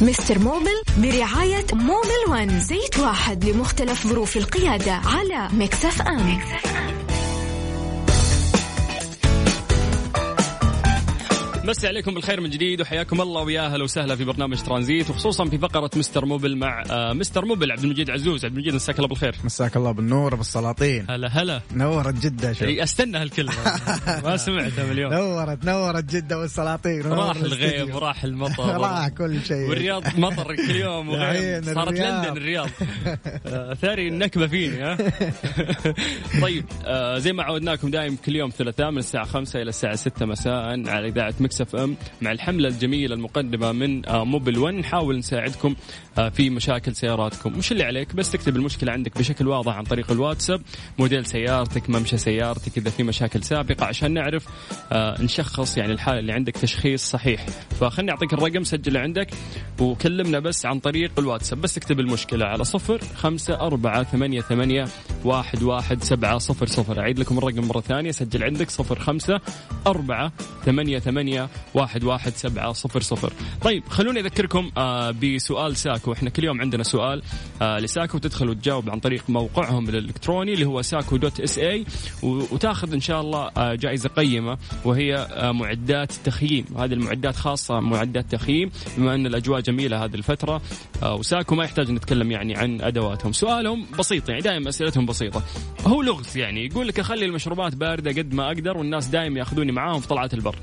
Speaker 2: Mister Mobil برعاية Mobil One زيت واحد لمختلف ظروف القيادة على Mix FM, Mix FM.
Speaker 3: مسي عليكم بالخير من جديد وحياكم الله ويا أهلا وسهلا في برنامج ترانزيت وخصوصا في فقرة Mister Mobil مع آه، Mister Mobil عبد المجيد عزوز. عبد المجيد مساك الله بالخير.
Speaker 10: مساك الله بالنور بالسلاطين
Speaker 3: هلا هلا.
Speaker 10: نورت جدة شو
Speaker 3: أستنى هالكلمة. ما سمعتها اليوم
Speaker 10: نورت نورت جدة والسلاطين.
Speaker 3: راح الغيم وراح المطر.
Speaker 10: راح كل شيء.
Speaker 3: والرياض مطر كل يوم وغيم صارت لندن الرياض. آه، ثاري النكبة فيني ها؟ طيب آه، زي ما عودناكم دائم كل يوم ثلاثاء من الساعة 5 إلى الساعة 6 مساء على إذاعة Mix FM مع الحملة الجميلة المقدمة من آه، Mobil 1 نحاول نساعدكم آه، في مشاكل سياراتكم. مش اللي عليك بس تكتب المشكلة عندك بشكل واضح عن طريق الواتساب. موديل سيارتك ممشى سيارتك إذا في مشاكل سابقة عشان نعرف آه، نشخص يعني الحالة اللي عندك تشخيص صحيح. فخلني أعطيك الرقم سجله عندك وكلمنا بس عن طريق الواتساب. بس اكتب المشكلة على صفر خمسة أربعة ثمانية ثمانية واحد واحد سبعة صفر صفر. أعيد لكم الرقم مرة ثانية سجل عندك صفر خمسة أربعة ثمانية ثمانية واحد واحد سبعة صفر صفر. طيب خلوني أذكركم آه بسؤال ساكو. إحنا كل يوم عندنا سؤال آه لساكو تدخل وتجاوب عن طريق موقعهم الإلكتروني اللي هو ساكو dot SA وتاخذ إن شاء الله آه جائزة قيمة وهي معدات تخييم. هذه المعدات خاصة معدات تخييم بما أن الأجواء جميلة هذه الفترة وساكو ما يحتاج نتكلم يعني عن أدواتهم. سؤالهم بسيط يعني دائما أسئلتهم بسيطة. هو لغز يعني يقول لك أخلي المشروبات باردة قد ما أقدر والناس دائما يأخذوني معاهم في طلعات البر.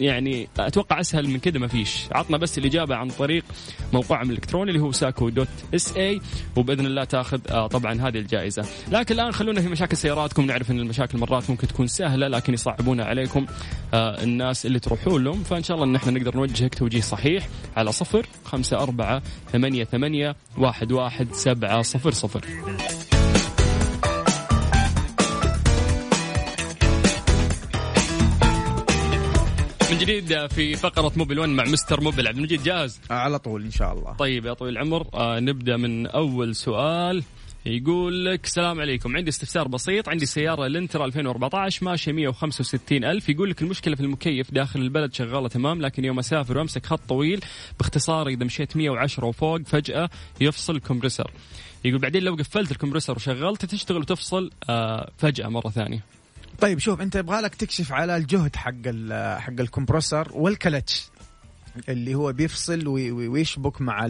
Speaker 3: يعني أتوقع أسهل من كذا ما فيش. عطنا بس الإجابة عن طريق موقعهم الإلكتروني اللي هو ساكو دوت إس اي وبإذن الله تأخذ آه طبعا هذه الجائزة. لكن الآن خلونا في مشاكل سياراتكم. نعرف إن المشاكل مرات ممكن تكون سهلة لكن يصعبونها عليكم آه الناس اللي تروحون لهم. فإن شاء الله إن إحنا نقدر نوجهك توجيه صحيح على صفر خمسة أربعة ثمانية ثمانية واحد واحد سبعة صفر صفر. من جديد في فقرة موبل 1 مع مستر موبل عبد المجيد جاهز؟
Speaker 10: على طول إن شاء الله.
Speaker 3: طيب يا طويل العمر آه نبدأ من أول سؤال. يقول لك السلام عليكم. عندي استفسار بسيط عندي سيارة لنترا 2014 ماشية 165 ألف. يقول لك المشكلة في المكيف داخل البلد شغالة تمام لكن يوم أسافر وأمسك خط طويل باختصار إذا مشيت 110 وفوق فجأة يفصل الكمبرسر يقول بعدين لو قفلت الكمبرسر وشغلت تشتغل وتفصل آه فجأة مرة ثانية.
Speaker 10: طيب شوف أنت يبغى لك تكشف على الجهد حق حق الكمبرسور والكلتش اللي هو بيفصل ويشبك مع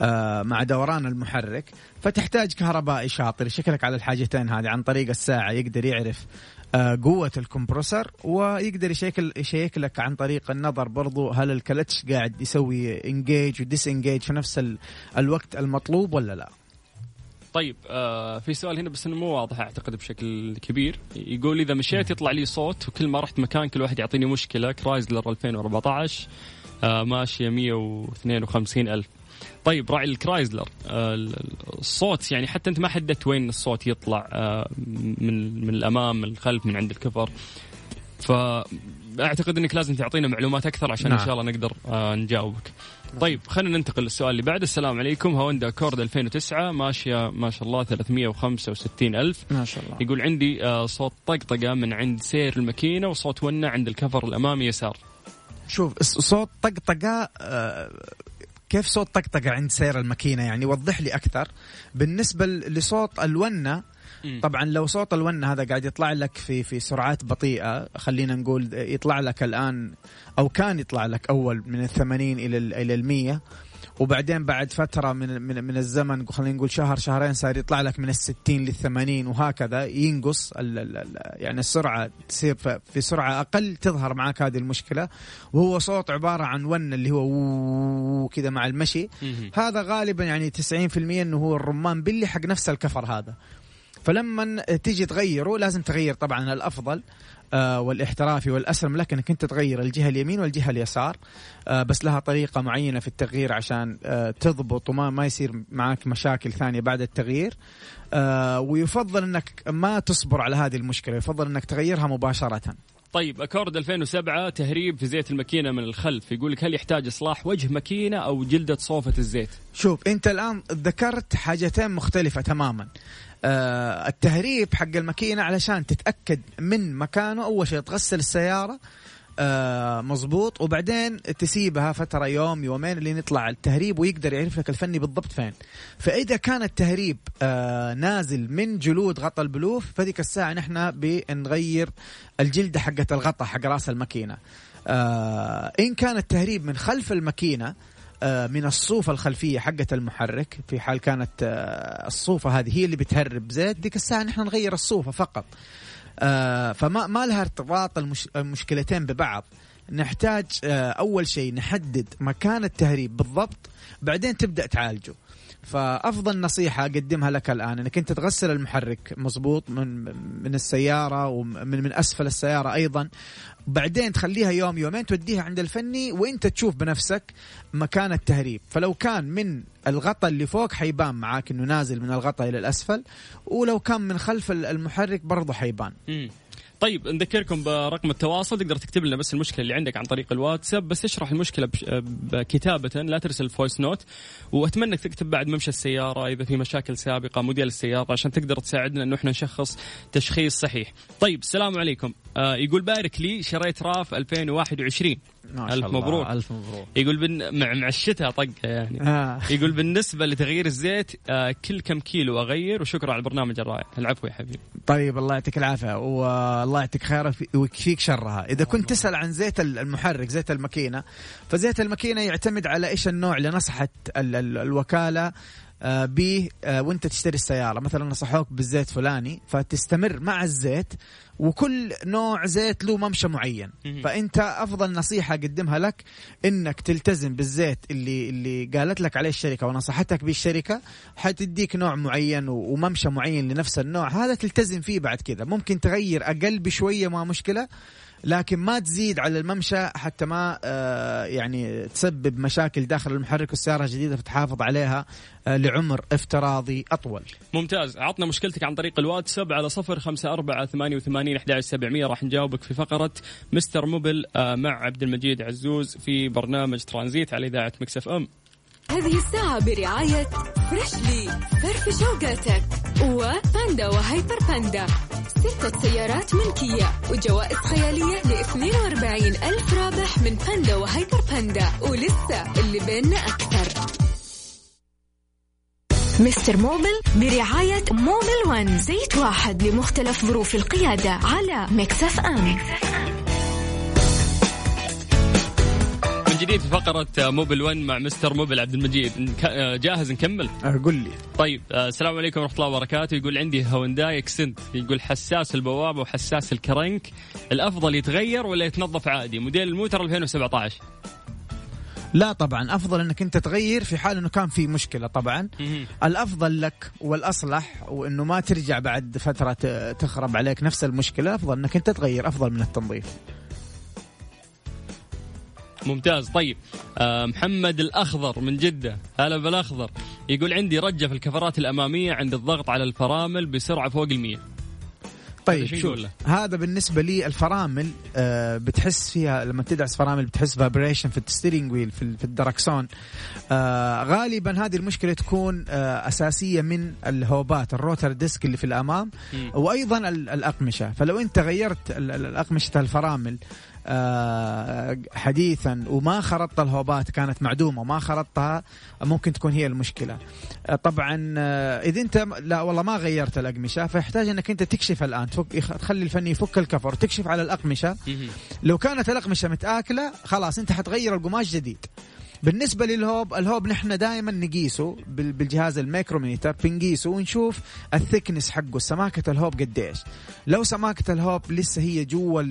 Speaker 10: آه، مع دوران المحرك. فتحتاج كهربائي شاطر يشكلك على الحاجتين هذه عن طريق الساعة يقدر يعرف آه، قوة الكمبرسور ويقدر يشيك يشيك لك عن طريق النظر برضو هل الكلتش قاعد يسوي انجيج وديس انجيج في نفس الوقت المطلوب ولا لا.
Speaker 3: طيب آه في سؤال هنا بس إنه مو واضح أعتقد بشكل كبير يقول إذا مشيت يطلع لي صوت وكل ما رحت مكان كل واحد يعطيني مشكلة كرايزلر 2014 آه ماشية 152 ألف طيب راعي الكرايزلر آه، الصوت يعني حتى أنت ما حددت وين الصوت يطلع آه، من من الأمام من الخلف من عند الكفر فأعتقد إنك لازم تعطينا معلومات أكثر عشان نعم. ان شاء الله نقدر آه، نجاوبك. طيب خلينا ننتقل للسؤال اللي بعد السلام عليكم. هوندا كورد 2009 ماشية ما شاء الله 365 ألف.
Speaker 10: ما شاء الله.
Speaker 3: يقول عندي صوت طقطقة من عند سير الماكينة وصوت ونة عند الكفر الأمامي يسار.
Speaker 10: شوف صوت طقطقة كيف صوت طقطقة عند سير الماكينة؟ يعني وضح لي أكثر. بالنسبة لصوت الونة طبعا لو صوت الونة هذا قاعد يطلع لك في في سرعات بطيئة خلينا نقول يطلع لك الآن أو كان يطلع لك أول من الثمانين إلى إلى المية وبعدين بعد فترة من من, من الزمن خلينا نقول شهر شهرين صار يطلع لك من الستين للثمانين وهكذا ينقص ال ال يعني السرعة تصير في سرعة أقل تظهر معك هذه المشكلة. وهو صوت عبارة عن ون اللي هو كذا مع المشي. هذا غالبا يعني 90% إنه هو الرمان بلي حق نفس الكفر هذا. فلما تيجي تغيره لازم تغير طبعا الأفضل آه، والإحترافي والاسلم لك انك انت تغير الجهة اليمين والجهة اليسار آه، بس لها طريقة معينة في التغيير عشان آه، تضبط وما ما يصير معك مشاكل ثانية بعد التغيير. ويفضل إنك ما تصبر على هذه المشكلة يفضل إنك تغيرها مباشرة.
Speaker 3: طيب أكورد 2007 تهريب في زيت الماكينة من الخلف يقول لك هل يحتاج إصلاح وجه ماكينة أو جلدة صوفة الزيت؟
Speaker 10: شوف أنت الآن ذكرت حاجتين مختلفة تماما. التهريب حق الماكينة علشان تتأكد من مكانه. أول شيء تغسل السيارة آه مظبوط. وبعدين تسيبها فترة يوم يومين اللي يطلع التهريب ويقدر يعرف لك الفني بالضبط فين. فإذا كان التهريب آه نازل من جلود غطى البلوف فذيك الساعة نحن بنغير الجلدة حقت الغطا حق رأس الماكينة. آه إن كان التهريب من خلف الماكينة آه، من الصوفة الخلفية حقة المحرك. في حال كانت آه، الصوفة هذه هي اللي بتهرب زيت ديك الساعة نحن نغير الصوفة فقط. آه، فما ما لها ارتباط المشكلتين ببعض. نحتاج أول شيء نحدد مكان التهريب بالضبط بعدين تبدأ تعالجه. فأفضل نصيحة أقدمها لك الآن إنك أنت تغسل المحرك مظبوط من من السيارة ومن من أسفل السيارة أيضا. بعدين تخليها يوم يومين توديها عند الفني وأنت تشوف بنفسك مكان التهريب. فلو كان من الغطاء اللي فوق حيبان معاك إنه نازل من الغطاء إلى الأسفل ولو كان من خلف المحرك برضه حيبان.
Speaker 3: طيب نذكركم برقم التواصل. تقدر تكتب لنا بس المشكلة اللي عندك عن طريق الواتساب بس اشرح المشكلة بكتابه لا ترسل voice note وأتمنى انك تكتب بعد ممشى السيارة إذا في مشاكل سابقة موديل السيارة عشان تقدر تساعدنا إنه إحنا نشخص تشخيص صحيح. طيب السلام عليكم. آه يقول بارك لي شريت RAV 2021
Speaker 10: ما ألف مبروك. ألف مبروك.
Speaker 3: يقول بن... مع مع الشتاء طقه يعني. آه. يقول بالنسبة لتغيير الزيت آه كل كم كيلو أغير وشكرا على البرنامج الرائع. العفو يا حبيبي.
Speaker 10: طيب الله يعطيك العافية والله يعطيك خيرها ويكفيك شرها. إذا كنت تسأل عن زيت المحرك زيت الماكينة فزيت الماكينة يعتمد على إيش النوع اللي نصحت ال ال الوكالة. به آه، وانت تشتري السيارة. مثلا نصحوك بالزيت فلاني فتستمر مع الزيت وكل نوع زيت له ممشى معين. فأنت أفضل نصيحة اقدمها لك إنك تلتزم بالزيت اللي اللي قالت لك عليه الشركة ونصحتك به الشركة. حتديك نوع معين وممشى معين لنفس النوع. هذا تلتزم فيه بعد كذا ممكن تغير أقل بشوية ما مشكلة. لكن ما تزيد على الممشى حتى ما آه، يعني تسبب مشاكل داخل المحرك والسيارة الجديدة فتحافظ عليها آه، لعمر افتراضي أطول.
Speaker 3: ممتاز. عطنا مشكلتك عن طريق الواتساب على صفر خمسة أربعة ثمانية وثمانين أحد سبعمية. راح نجاوبك في فقرة مستر موبل آه، مع عبد المجيد عزوز في برنامج ترانزيت على إذاعة مكسف أم.
Speaker 2: هذه الساعة برعاية فريشلي فرفش اوقاتك وباندا وهايبر باندا. ستة سيارات ملكية وجوائز خيالية ل 42 ألف رابح من باندا وهايبر باندا. ولسه اللي بيننا أكثر. Mister Mobil برعاية Mobil One زيت واحد لمختلف ظروف القيادة على Mix FM, Mix FM.
Speaker 3: من جديد في فقرة موبل 1 مع مستر موبل عبد المجيد. جاهز؟ نكمل؟
Speaker 10: قل لي.
Speaker 3: طيب آه، السلام عليكم ورحمة الله وبركاته. يقول عندي هونداي اكسنت يقول حساس البوابة وحساس الكرنك. الأفضل يتغير ولا يتنظف عادي؟ موديل الموتر 2017
Speaker 10: لا طبعا أفضل إنك أنت تغير في حال إنه كان في مشكلة طبعا. الأفضل لك والأصلح وإنه ما ترجع بعد فترة تخرب عليك نفس المشكلة. أفضل إنك أنت تغير أفضل من التنظيف.
Speaker 3: ممتاز. طيب آه محمد الأخضر من جدة. هلا بالأخضر. يقول عندي رجة في الكفرات الأمامية عند الضغط على الفرامل بسرعة فوق المية.
Speaker 10: طيب شوف هذا بالنسبة لي الفرامل آه بتحس فيها لما تدعس فرامل بتحس vibration في ال steering wheel في, في الدركسون. آه غالبا هذه المشكلة تكون آه أساسية من الهوبات ال rotor disc اللي في الأمام م. وأيضا الأقمشة. فلو أنت غيرت الأقمشة الفرامل حديثا وما خرطت الهوبات كانت معدومة وما خرطتها ممكن تكون هي المشكلة. آه، طبعا آه، إذا أنت لا والله ما غيرت الأقمشة فيحتاج إنك أنت تكشف الآن تفك تخلي الفني يفك الكفر وتكشف على الأقمشة. لو كانت الأقمشة متآكلة خلاص أنت حتغير القماش جديد. بالنسبة للهوب الهوب نحن دائما نقيسه بالجهاز الميكروميتر بنقيسه ونشوف ال thickness حقه سماكة الهوب قديش. لو سماكة الهوب لسه هي جوا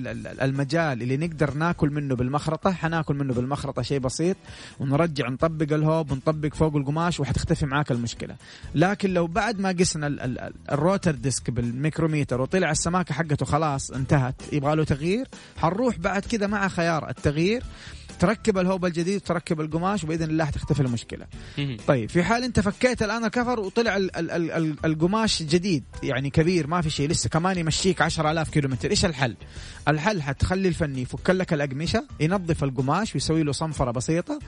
Speaker 10: المجال اللي نقدر ناكل منه بالمخرطة حناكل منه بالمخرطة شيء بسيط ونرجع نطبق الهوب ونطبق فوق القماش وحتختفي معاك المشكلة. لكن لو بعد ما قسنا ال rotor disc بالميكروميتر وطلع السماكة حقته خلاص انتهت يبغى له تغيير حنروح بعد كذا مع خيار التغيير. تركب الهوب الجديد وتركب القماش باذن الله حتختفي المشكلة. طيب في حال أنت فكيت الآن الكفر وطلع ال ال ال القماش جديد يعني كبير ما في شيء لسه كمان يمشيك 10000 كيلو متر، إيش الحل؟ الحل حتخلي الفني يفك لك الأقمشة، ينظف القماش ويسوي له صنفرة بسيطة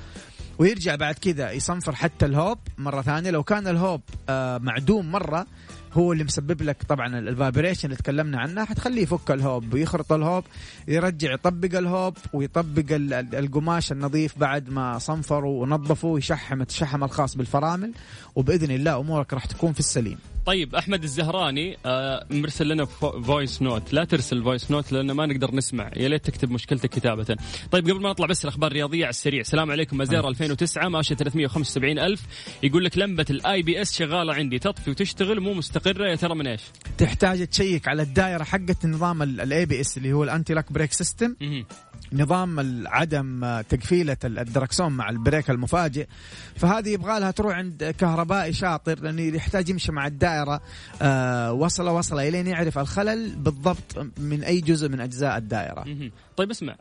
Speaker 10: ويرجع بعد كذا يصنفر حتى الهوب مرة ثانية لو كان الهوب آه معدوم مرة هو اللي مسبب لك طبعا ال vibration اللي تكلمنا عنها حتخليه يفك الهوب ويخرط الهوب يرجع يطبق الهوب ويطبق القماش النظيف بعد ما صنفروا ونظفوا ويشحم الشحم الخاص بالفرامل. وبإذن الله أمورك راح تكون في السليم.
Speaker 3: طيب أحمد الزهراني آه مرسل لنا voice note لا ترسل voice note لأن ما نقدر نسمع. يا ليت تكتب مشكلتك كتابة. طيب قبل ما نطلع بس الأخبار الرياضية على السريع. السلام عليكم مازدا 2009 ماشيه 375 ألف. يقول لك لمبة ال ABS شغالة عندي. تطفي وتشتغل مو مستقرة يا ترى من إيش؟
Speaker 10: تحتاج تشيك على الدائرة حقت نظام ال ABS اللي هو ال anti-lock brake system نظام عدم تقفيلة الدركسون مع البريك المفاجئ. فهذه يبغى لها تروح عند كهربائي شاطر لأنه يحتاج يمشي مع الدائرة آه وصلة وصلة إلين يعرف الخلل بالضبط من أي جزء من أجزاء الدائرة.
Speaker 3: طيب اسمع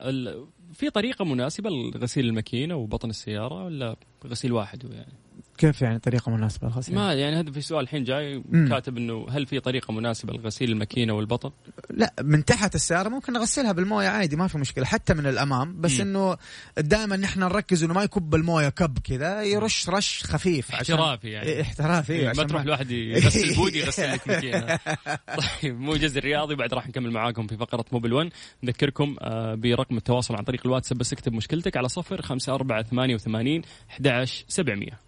Speaker 3: في طريقة مناسبة لغسيل الماكينة وبطن السيارة ولا غسيل واحد يعني؟
Speaker 10: كيف يعني طريقة مناسبة للغسيل؟
Speaker 3: ما يعني هذا في سؤال الحين جاي. كاتب إنه هل في طريقة مناسبة لغسيل الماكينة والبطن؟
Speaker 10: لا من تحت السيارة ممكن نغسلها بالموية عادي ما في مشكلة حتى من الأمام بس إنه دائما نحن نركز إنه ما يكب الموية كب كذا يرش رش خفيف
Speaker 3: احترافي يعني
Speaker 10: احترافي
Speaker 3: إيه ما تروح الواحد يغسل body يغسل لك ماكينة طيب موجز الرياضي بعد راح نكمل معاكم في فقرة موبل 1 نذكركم آه، برقم التواصل عن طريق الواتساب بس اكتب مشكلتك على صفر خمسة أربعة ثمانية وثمانين أحد عشر سبعمية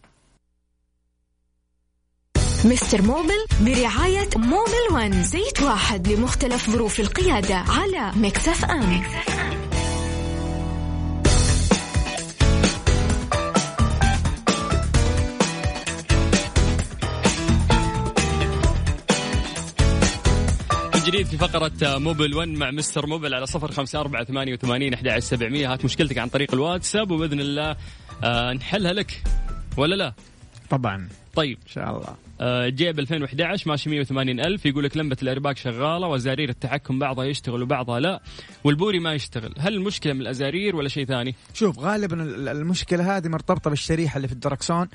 Speaker 2: مستر موبل برعاية موبل ون زيت واحد لمختلف ظروف القيادة على مكس أف أم, مكس أف أم.
Speaker 3: جديد في فقرة موبل 1 مع مستر موبل على صفر خمسة أربعة ثمانية وثمانين أحد سبعمية هات مشكلتك عن طريق الواتساب وبإذن الله آه نحلها لك ولا لا؟
Speaker 10: طبعا
Speaker 3: طيب
Speaker 10: إن شاء الله
Speaker 3: آه، جيب 2011 ماشي 180 ألف يقول لك لمبة الأرباك شغالة وزارير التحكم بعضها يشتغل وبعضها لا والبوري ما يشتغل. هل المشكلة من الأزارير ولا شيء ثاني؟
Speaker 10: شوف غالبا المشكلة هذه مرتبطة بالشريحة اللي في الدركسون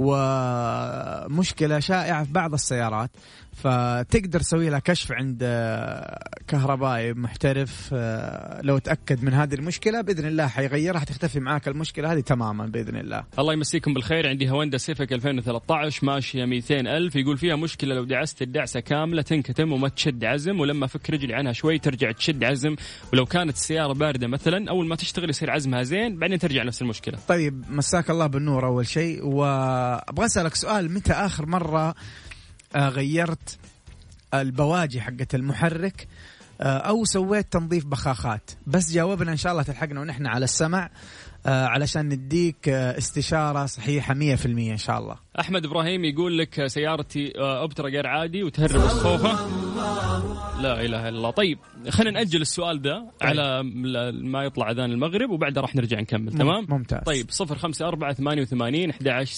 Speaker 10: ومشكلة شائعة في بعض السيارات فتقدر تسوي لها كشف عند آه، كهربائي محترف آه، لو تأكد من هذه المشكلة بإذن الله حيغيرها حتختفي معاك المشكلة هذه تماما بإذن الله.
Speaker 3: الله يمسيكم بالخير. عندي هوندا سيفيك 2013 ماشية 200 ألف يقول فيها مشكلة لو دعست الدعسة كاملة تنكتم وما تشد عزم ولما فك رجلي عنها شوي ترجع تشد عزم. ولو كانت السيارة باردة مثلا أول ما تشتغل يصير عزمها زين بعدين ترجع نفس المشكلة.
Speaker 10: طيب مساك الله بالنور أول شيء وابغى أسألك سؤال متى آخر مرة آه، غيرت البواجي حقت المحرك آه، أو سويت تنظيف بخاخات؟ بس جاوبنا إن شاء الله تلحقنا ونحن على السمع. علشان نديك استشارة صحيحة 100% إن شاء الله.
Speaker 3: أحمد إبراهيم يقول لك سيارتي أوبترا غير عادي وتهرب الصوفة. لا إله إلا الله. طيب خلينا نأجل السؤال ده طيب. على ما يطلع أذان المغرب وبعدها راح نرجع نكمل تمام؟
Speaker 10: ممتاز.
Speaker 3: طيب 054 88 11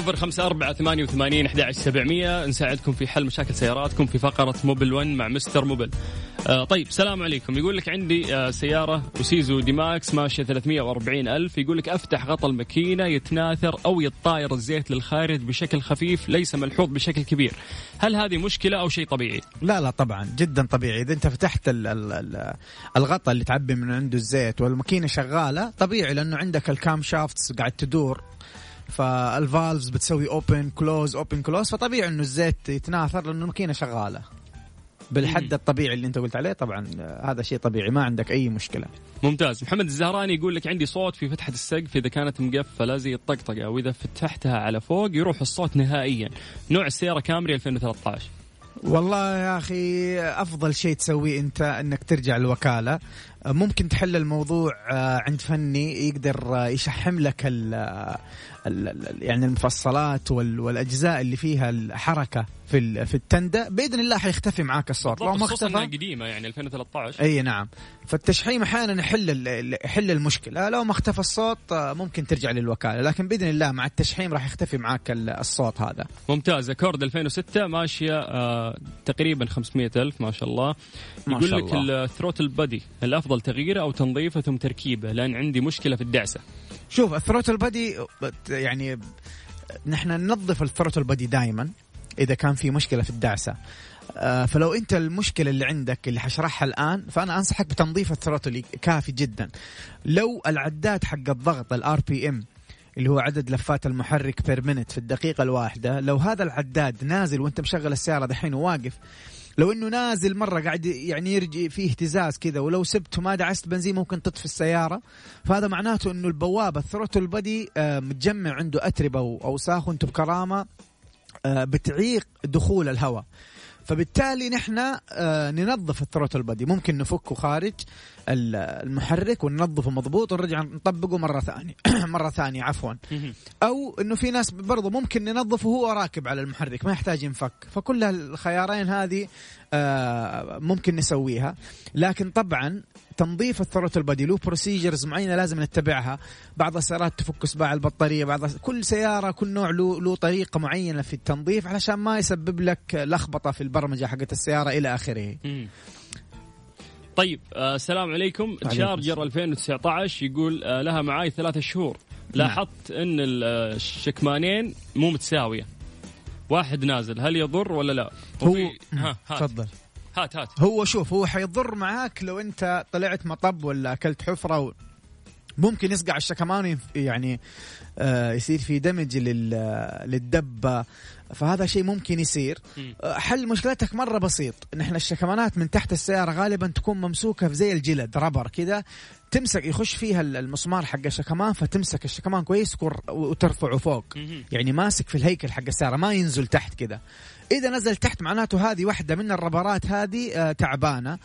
Speaker 3: صفر خمسة أربعة ثمانية وثمانين أحد سبعمية. نساعدكم في حل مشاكل سياراتكم في فقرة موبل ون مع مستر موبل. آه طيب السلام عليكم. يقول لك عندي آه سيارة ايسوزو دي ماكس ماشية 340 ألف. يقول لك أفتح غطى الماكينة يتناثر أو يتطاير الزيت للخارج بشكل خفيف ليس ملحوظ بشكل كبير. هل هذه مشكلة أو شيء طبيعي؟
Speaker 10: لا لا طبعا جدا طبيعي. إذا أنت فتحت ال ال ال الغطاء اللي تعبي من عنده الزيت والماكينة شغالة طبيعي لأنه عندك ال camshafts قاعد تدور. فال valves بتسوي open close open close فطبيعي إنه الزيت يتناثر لأنه الماكينه شغالة. بالحد الطبيعي اللي أنت قلت عليه طبعا آه، هذا شيء طبيعي ما عندك أي مشكلة.
Speaker 3: ممتاز. محمد الزهراني يقول لك عندي صوت في فتحة السقف إذا كانت مقفلة زي الطقطقة وإذا فتحتها على فوق يروح الصوت نهائيا. نوع السيارة كامري 2013
Speaker 10: والله يا أخي أفضل شيء تسويه أنت إنك ترجع الوكالة. ممكن تحل الموضوع آه، عند فني يقدر آه، يشحم لك ال ال ال- يعني المفصلات وال- والأجزاء اللي فيها الحركة في في التندة. بإذن الله حيختفي معاك الصوت لو ما اختفى.
Speaker 3: قديمة يعني 2013
Speaker 10: إي نعم. فالتشحيم أحيانا يحل يحل المشكلة. لو ما اختفى الصوت آه، ممكن ترجع للوكالة. لكن بإذن الله مع التشحيم راح يختفي معك ال- الصوت هذا.
Speaker 3: ممتاز. أكورد 2006 ماشية آه تقريبا 500 ألف ما شاء الله.
Speaker 10: ما
Speaker 3: يقول
Speaker 10: شاء
Speaker 3: لك
Speaker 10: الله.
Speaker 3: الثروتل بادي الأفضل تغييره أو تنظيفه ثم تركيبه لأن عندي مشكلة في الدعسة.
Speaker 10: شوف ال throttle body يعني نحن ننظف ال throttle body دائما إذا كان في مشكلة في الدعسة. آه، فلو أنت المشكلة اللي عندك اللي حشرحها الآن فأنا أنصحك بتنظيف ال throttle كافي جدا. لو العداد حق الضغط ال RPM اللي هو عدد لفات المحرك بير في الدقيقة الواحدة لو هذا العداد نازل وأنت مشغل السيارة دحين وواقف لو إنه نازل مرة قاعد يعني يرجع فيه اهتزاز كذا ولو سبته ما دعست بنزين ممكن تطفي السيارة. فهذا معناته إنه البوابة الثروتل آه، متجمع عنده أتربة واوساخ وأنتم بكرامة آه، بتعيق دخول الهواء. فبالتالي نحن آه، ننظف الثروتل بدي ممكن نفكه خارج ال- المحرك وننظفه مضبوط ونرجع نطبقه مرة ثانية. مرة ثانية عفوا. أو إنه في ناس برضه ممكن ننظفه وهو راكب على المحرك ما يحتاج ينفك. فكل الخيارين هذه آه، ممكن نسويها. لكن طبعا تنظيف ال throttle body له procedures معينة لازم نتبعها. بعض السيارات تفك أصباع البطارية بعض كل سيارة كل نوع له له طريقة معينة في التنظيف علشان ما يسبب لك لخبطة في البرمجة حقت السيارة إلى آخره.
Speaker 3: مم. طيب آه السلام عليكم. تشارجر 2019 يقول آه لها معاي ثلاثة شهور. لاحظت إن آه، الشكمانين مو متساوية. واحد نازل هل يضر ولا لا؟
Speaker 10: هو تفضل.
Speaker 3: هات هات.
Speaker 10: هو شوف هو حيضر معاك لو انت طلعت مطب ولا أكلت حفرة و... ممكن يصقع الشكمان يعني آه يصير في دمج لل... للدبة. فهذا شيء ممكن يصير. آه، حل مشكلتك مرة بسيط. نحن الشكمانات من تحت السيارة غالبا تكون ممسوكة في زي الجلد ربر كذا تمسك يخش فيها ال- المسمار حق الشكمان فتمسك الشكمان كويس وترفعه فوق. يعني ماسك في الهيكل حق السيارة ما ينزل تحت كذا إذا نزل تحت معناته هذه واحدة من الربرات هذه آه، تعبانة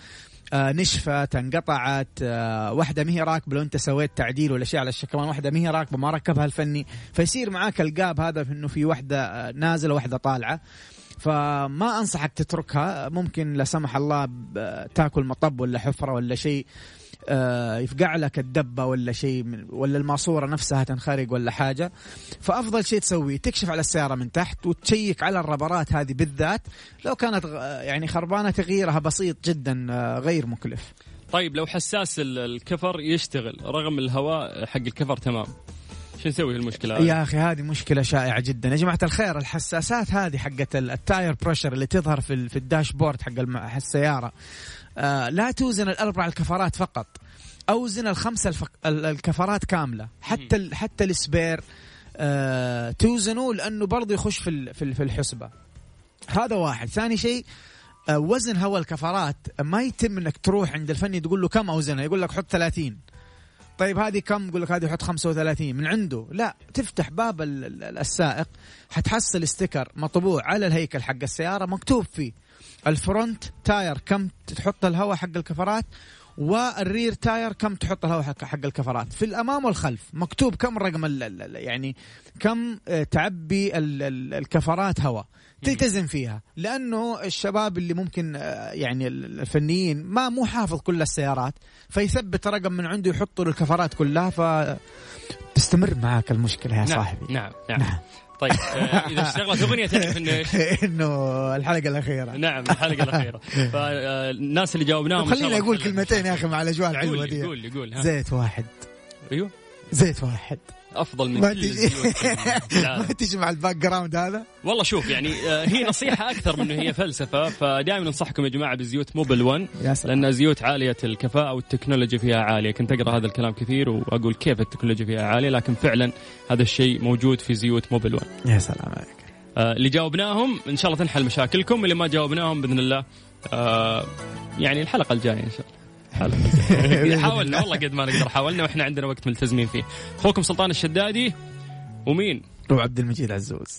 Speaker 10: آه، نشفت انقطعت آه، واحدة ما هي راكبة لو أنت سويت تعديل ولا شيء على الشكمان واحدة ما هي راكبة ما ركبها الفني. فيصير معاك القاب هذا في إنه في واحدة نازلة واحدة طالعة. فما أنصحك تتركها ممكن لا سمح الله تاكل مطب ولا حفرة ولا شيء. يفقع لك الدبة ولا شيء ولا الماسورة نفسها تنخرق ولا حاجة. فأفضل شيء تسويه تكشف على السيارة من تحت وتشيك على الربرات هذه بالذات. لو كانت يعني خربانة تغييرها بسيط جدا آه، غير مكلف.
Speaker 3: طيب لو حساس ال- الكفر يشتغل رغم الهواء حق الكفر تمام. شو نسوي في المشكلة هذه؟
Speaker 10: يا أخي هذه مشكلة شائعة جدا. يا جماعة الخير الحساسات هذه حقت ال- ال tire pressure اللي تظهر في في ال dashboard حق آه لا توزن الأربع الكفرات فقط أوزن الخمسه الفق... ال- الكفرات كاملة. حتى ال... حتى ال spare آه توزنه لأنه برضه يخش في ال... في ال- في الحسبة. هذا واحد. ثاني شيء آه، وزن هوا الكفرات ما يتم إنك تروح عند الفني تقول له كم أوزنها يقول لك حط 30 طيب هذه كم؟ يقول لك هذه حط 35 من عنده. لا تفتح باب ال- ال- السائق حتحصل sticker مطبوع على الهيكل حق السيارة مكتوب فيه. ال front tire كم تحط الهواء حق الكفرات وال rear tire كم تحط الهواء حق حق الكفرات. في الأمام والخلف مكتوب كم رقم يعني كم آه، تعبي ال ال الكفرات هواء. تلتزم فيها لأنه الشباب اللي ممكن آه، يعني ال- الفنيين ما مو حافظ كل السيارات فيثبت رقم من عنده يحطه للكفرات كلها ف تستمر معاك المشكلة يا
Speaker 3: نعم
Speaker 10: صاحبي.
Speaker 3: نعم نعم, نعم. طيب آه، إذا اشتغلت أغنية تعرف إنه؟
Speaker 10: إنه الحلقة الأخيرة.
Speaker 3: نعم الحلقة الأخيرة. فالناس اللي جاوبناهم
Speaker 10: خليني أقول كلمتين يا أخي مع الأجواء الحلوة دي.
Speaker 3: قول لي قول.
Speaker 10: زيت واحد.
Speaker 3: أيوه.
Speaker 10: زيت واحد.
Speaker 3: أفضل من
Speaker 10: ما تجي. ما تجي مع ال background هذا؟
Speaker 3: والله شوف يعني آه، هي نصيحة أكثر من هي فلسفة فدائما ننصحكم يا جماعة بزيوت موبل 1
Speaker 10: يا سلام.
Speaker 3: لأن زيوت عالية الكفاءة والتكنولوجيا فيها عالية. كنت أقرأ هذا الكلام كثير وأقول كيف التكنولوجيا فيها عالية لكن فعلا هذا الشيء موجود في زيوت موبل 1
Speaker 10: يا سلام عليك.
Speaker 3: آه، اللي جاوبناهم إن شاء الله تنحل مشاكلكم اللي ما جاوبناهم بإذن الله آه، يعني الحلقة الجاية إن شاء الله. الجاية. حاولنا والله قد ما نقدر حاولنا وإحنا عندنا وقت ملتزمين فيه. أخوكم سلطان الشدادي ومين؟
Speaker 10: وعبد المجيد عزوز.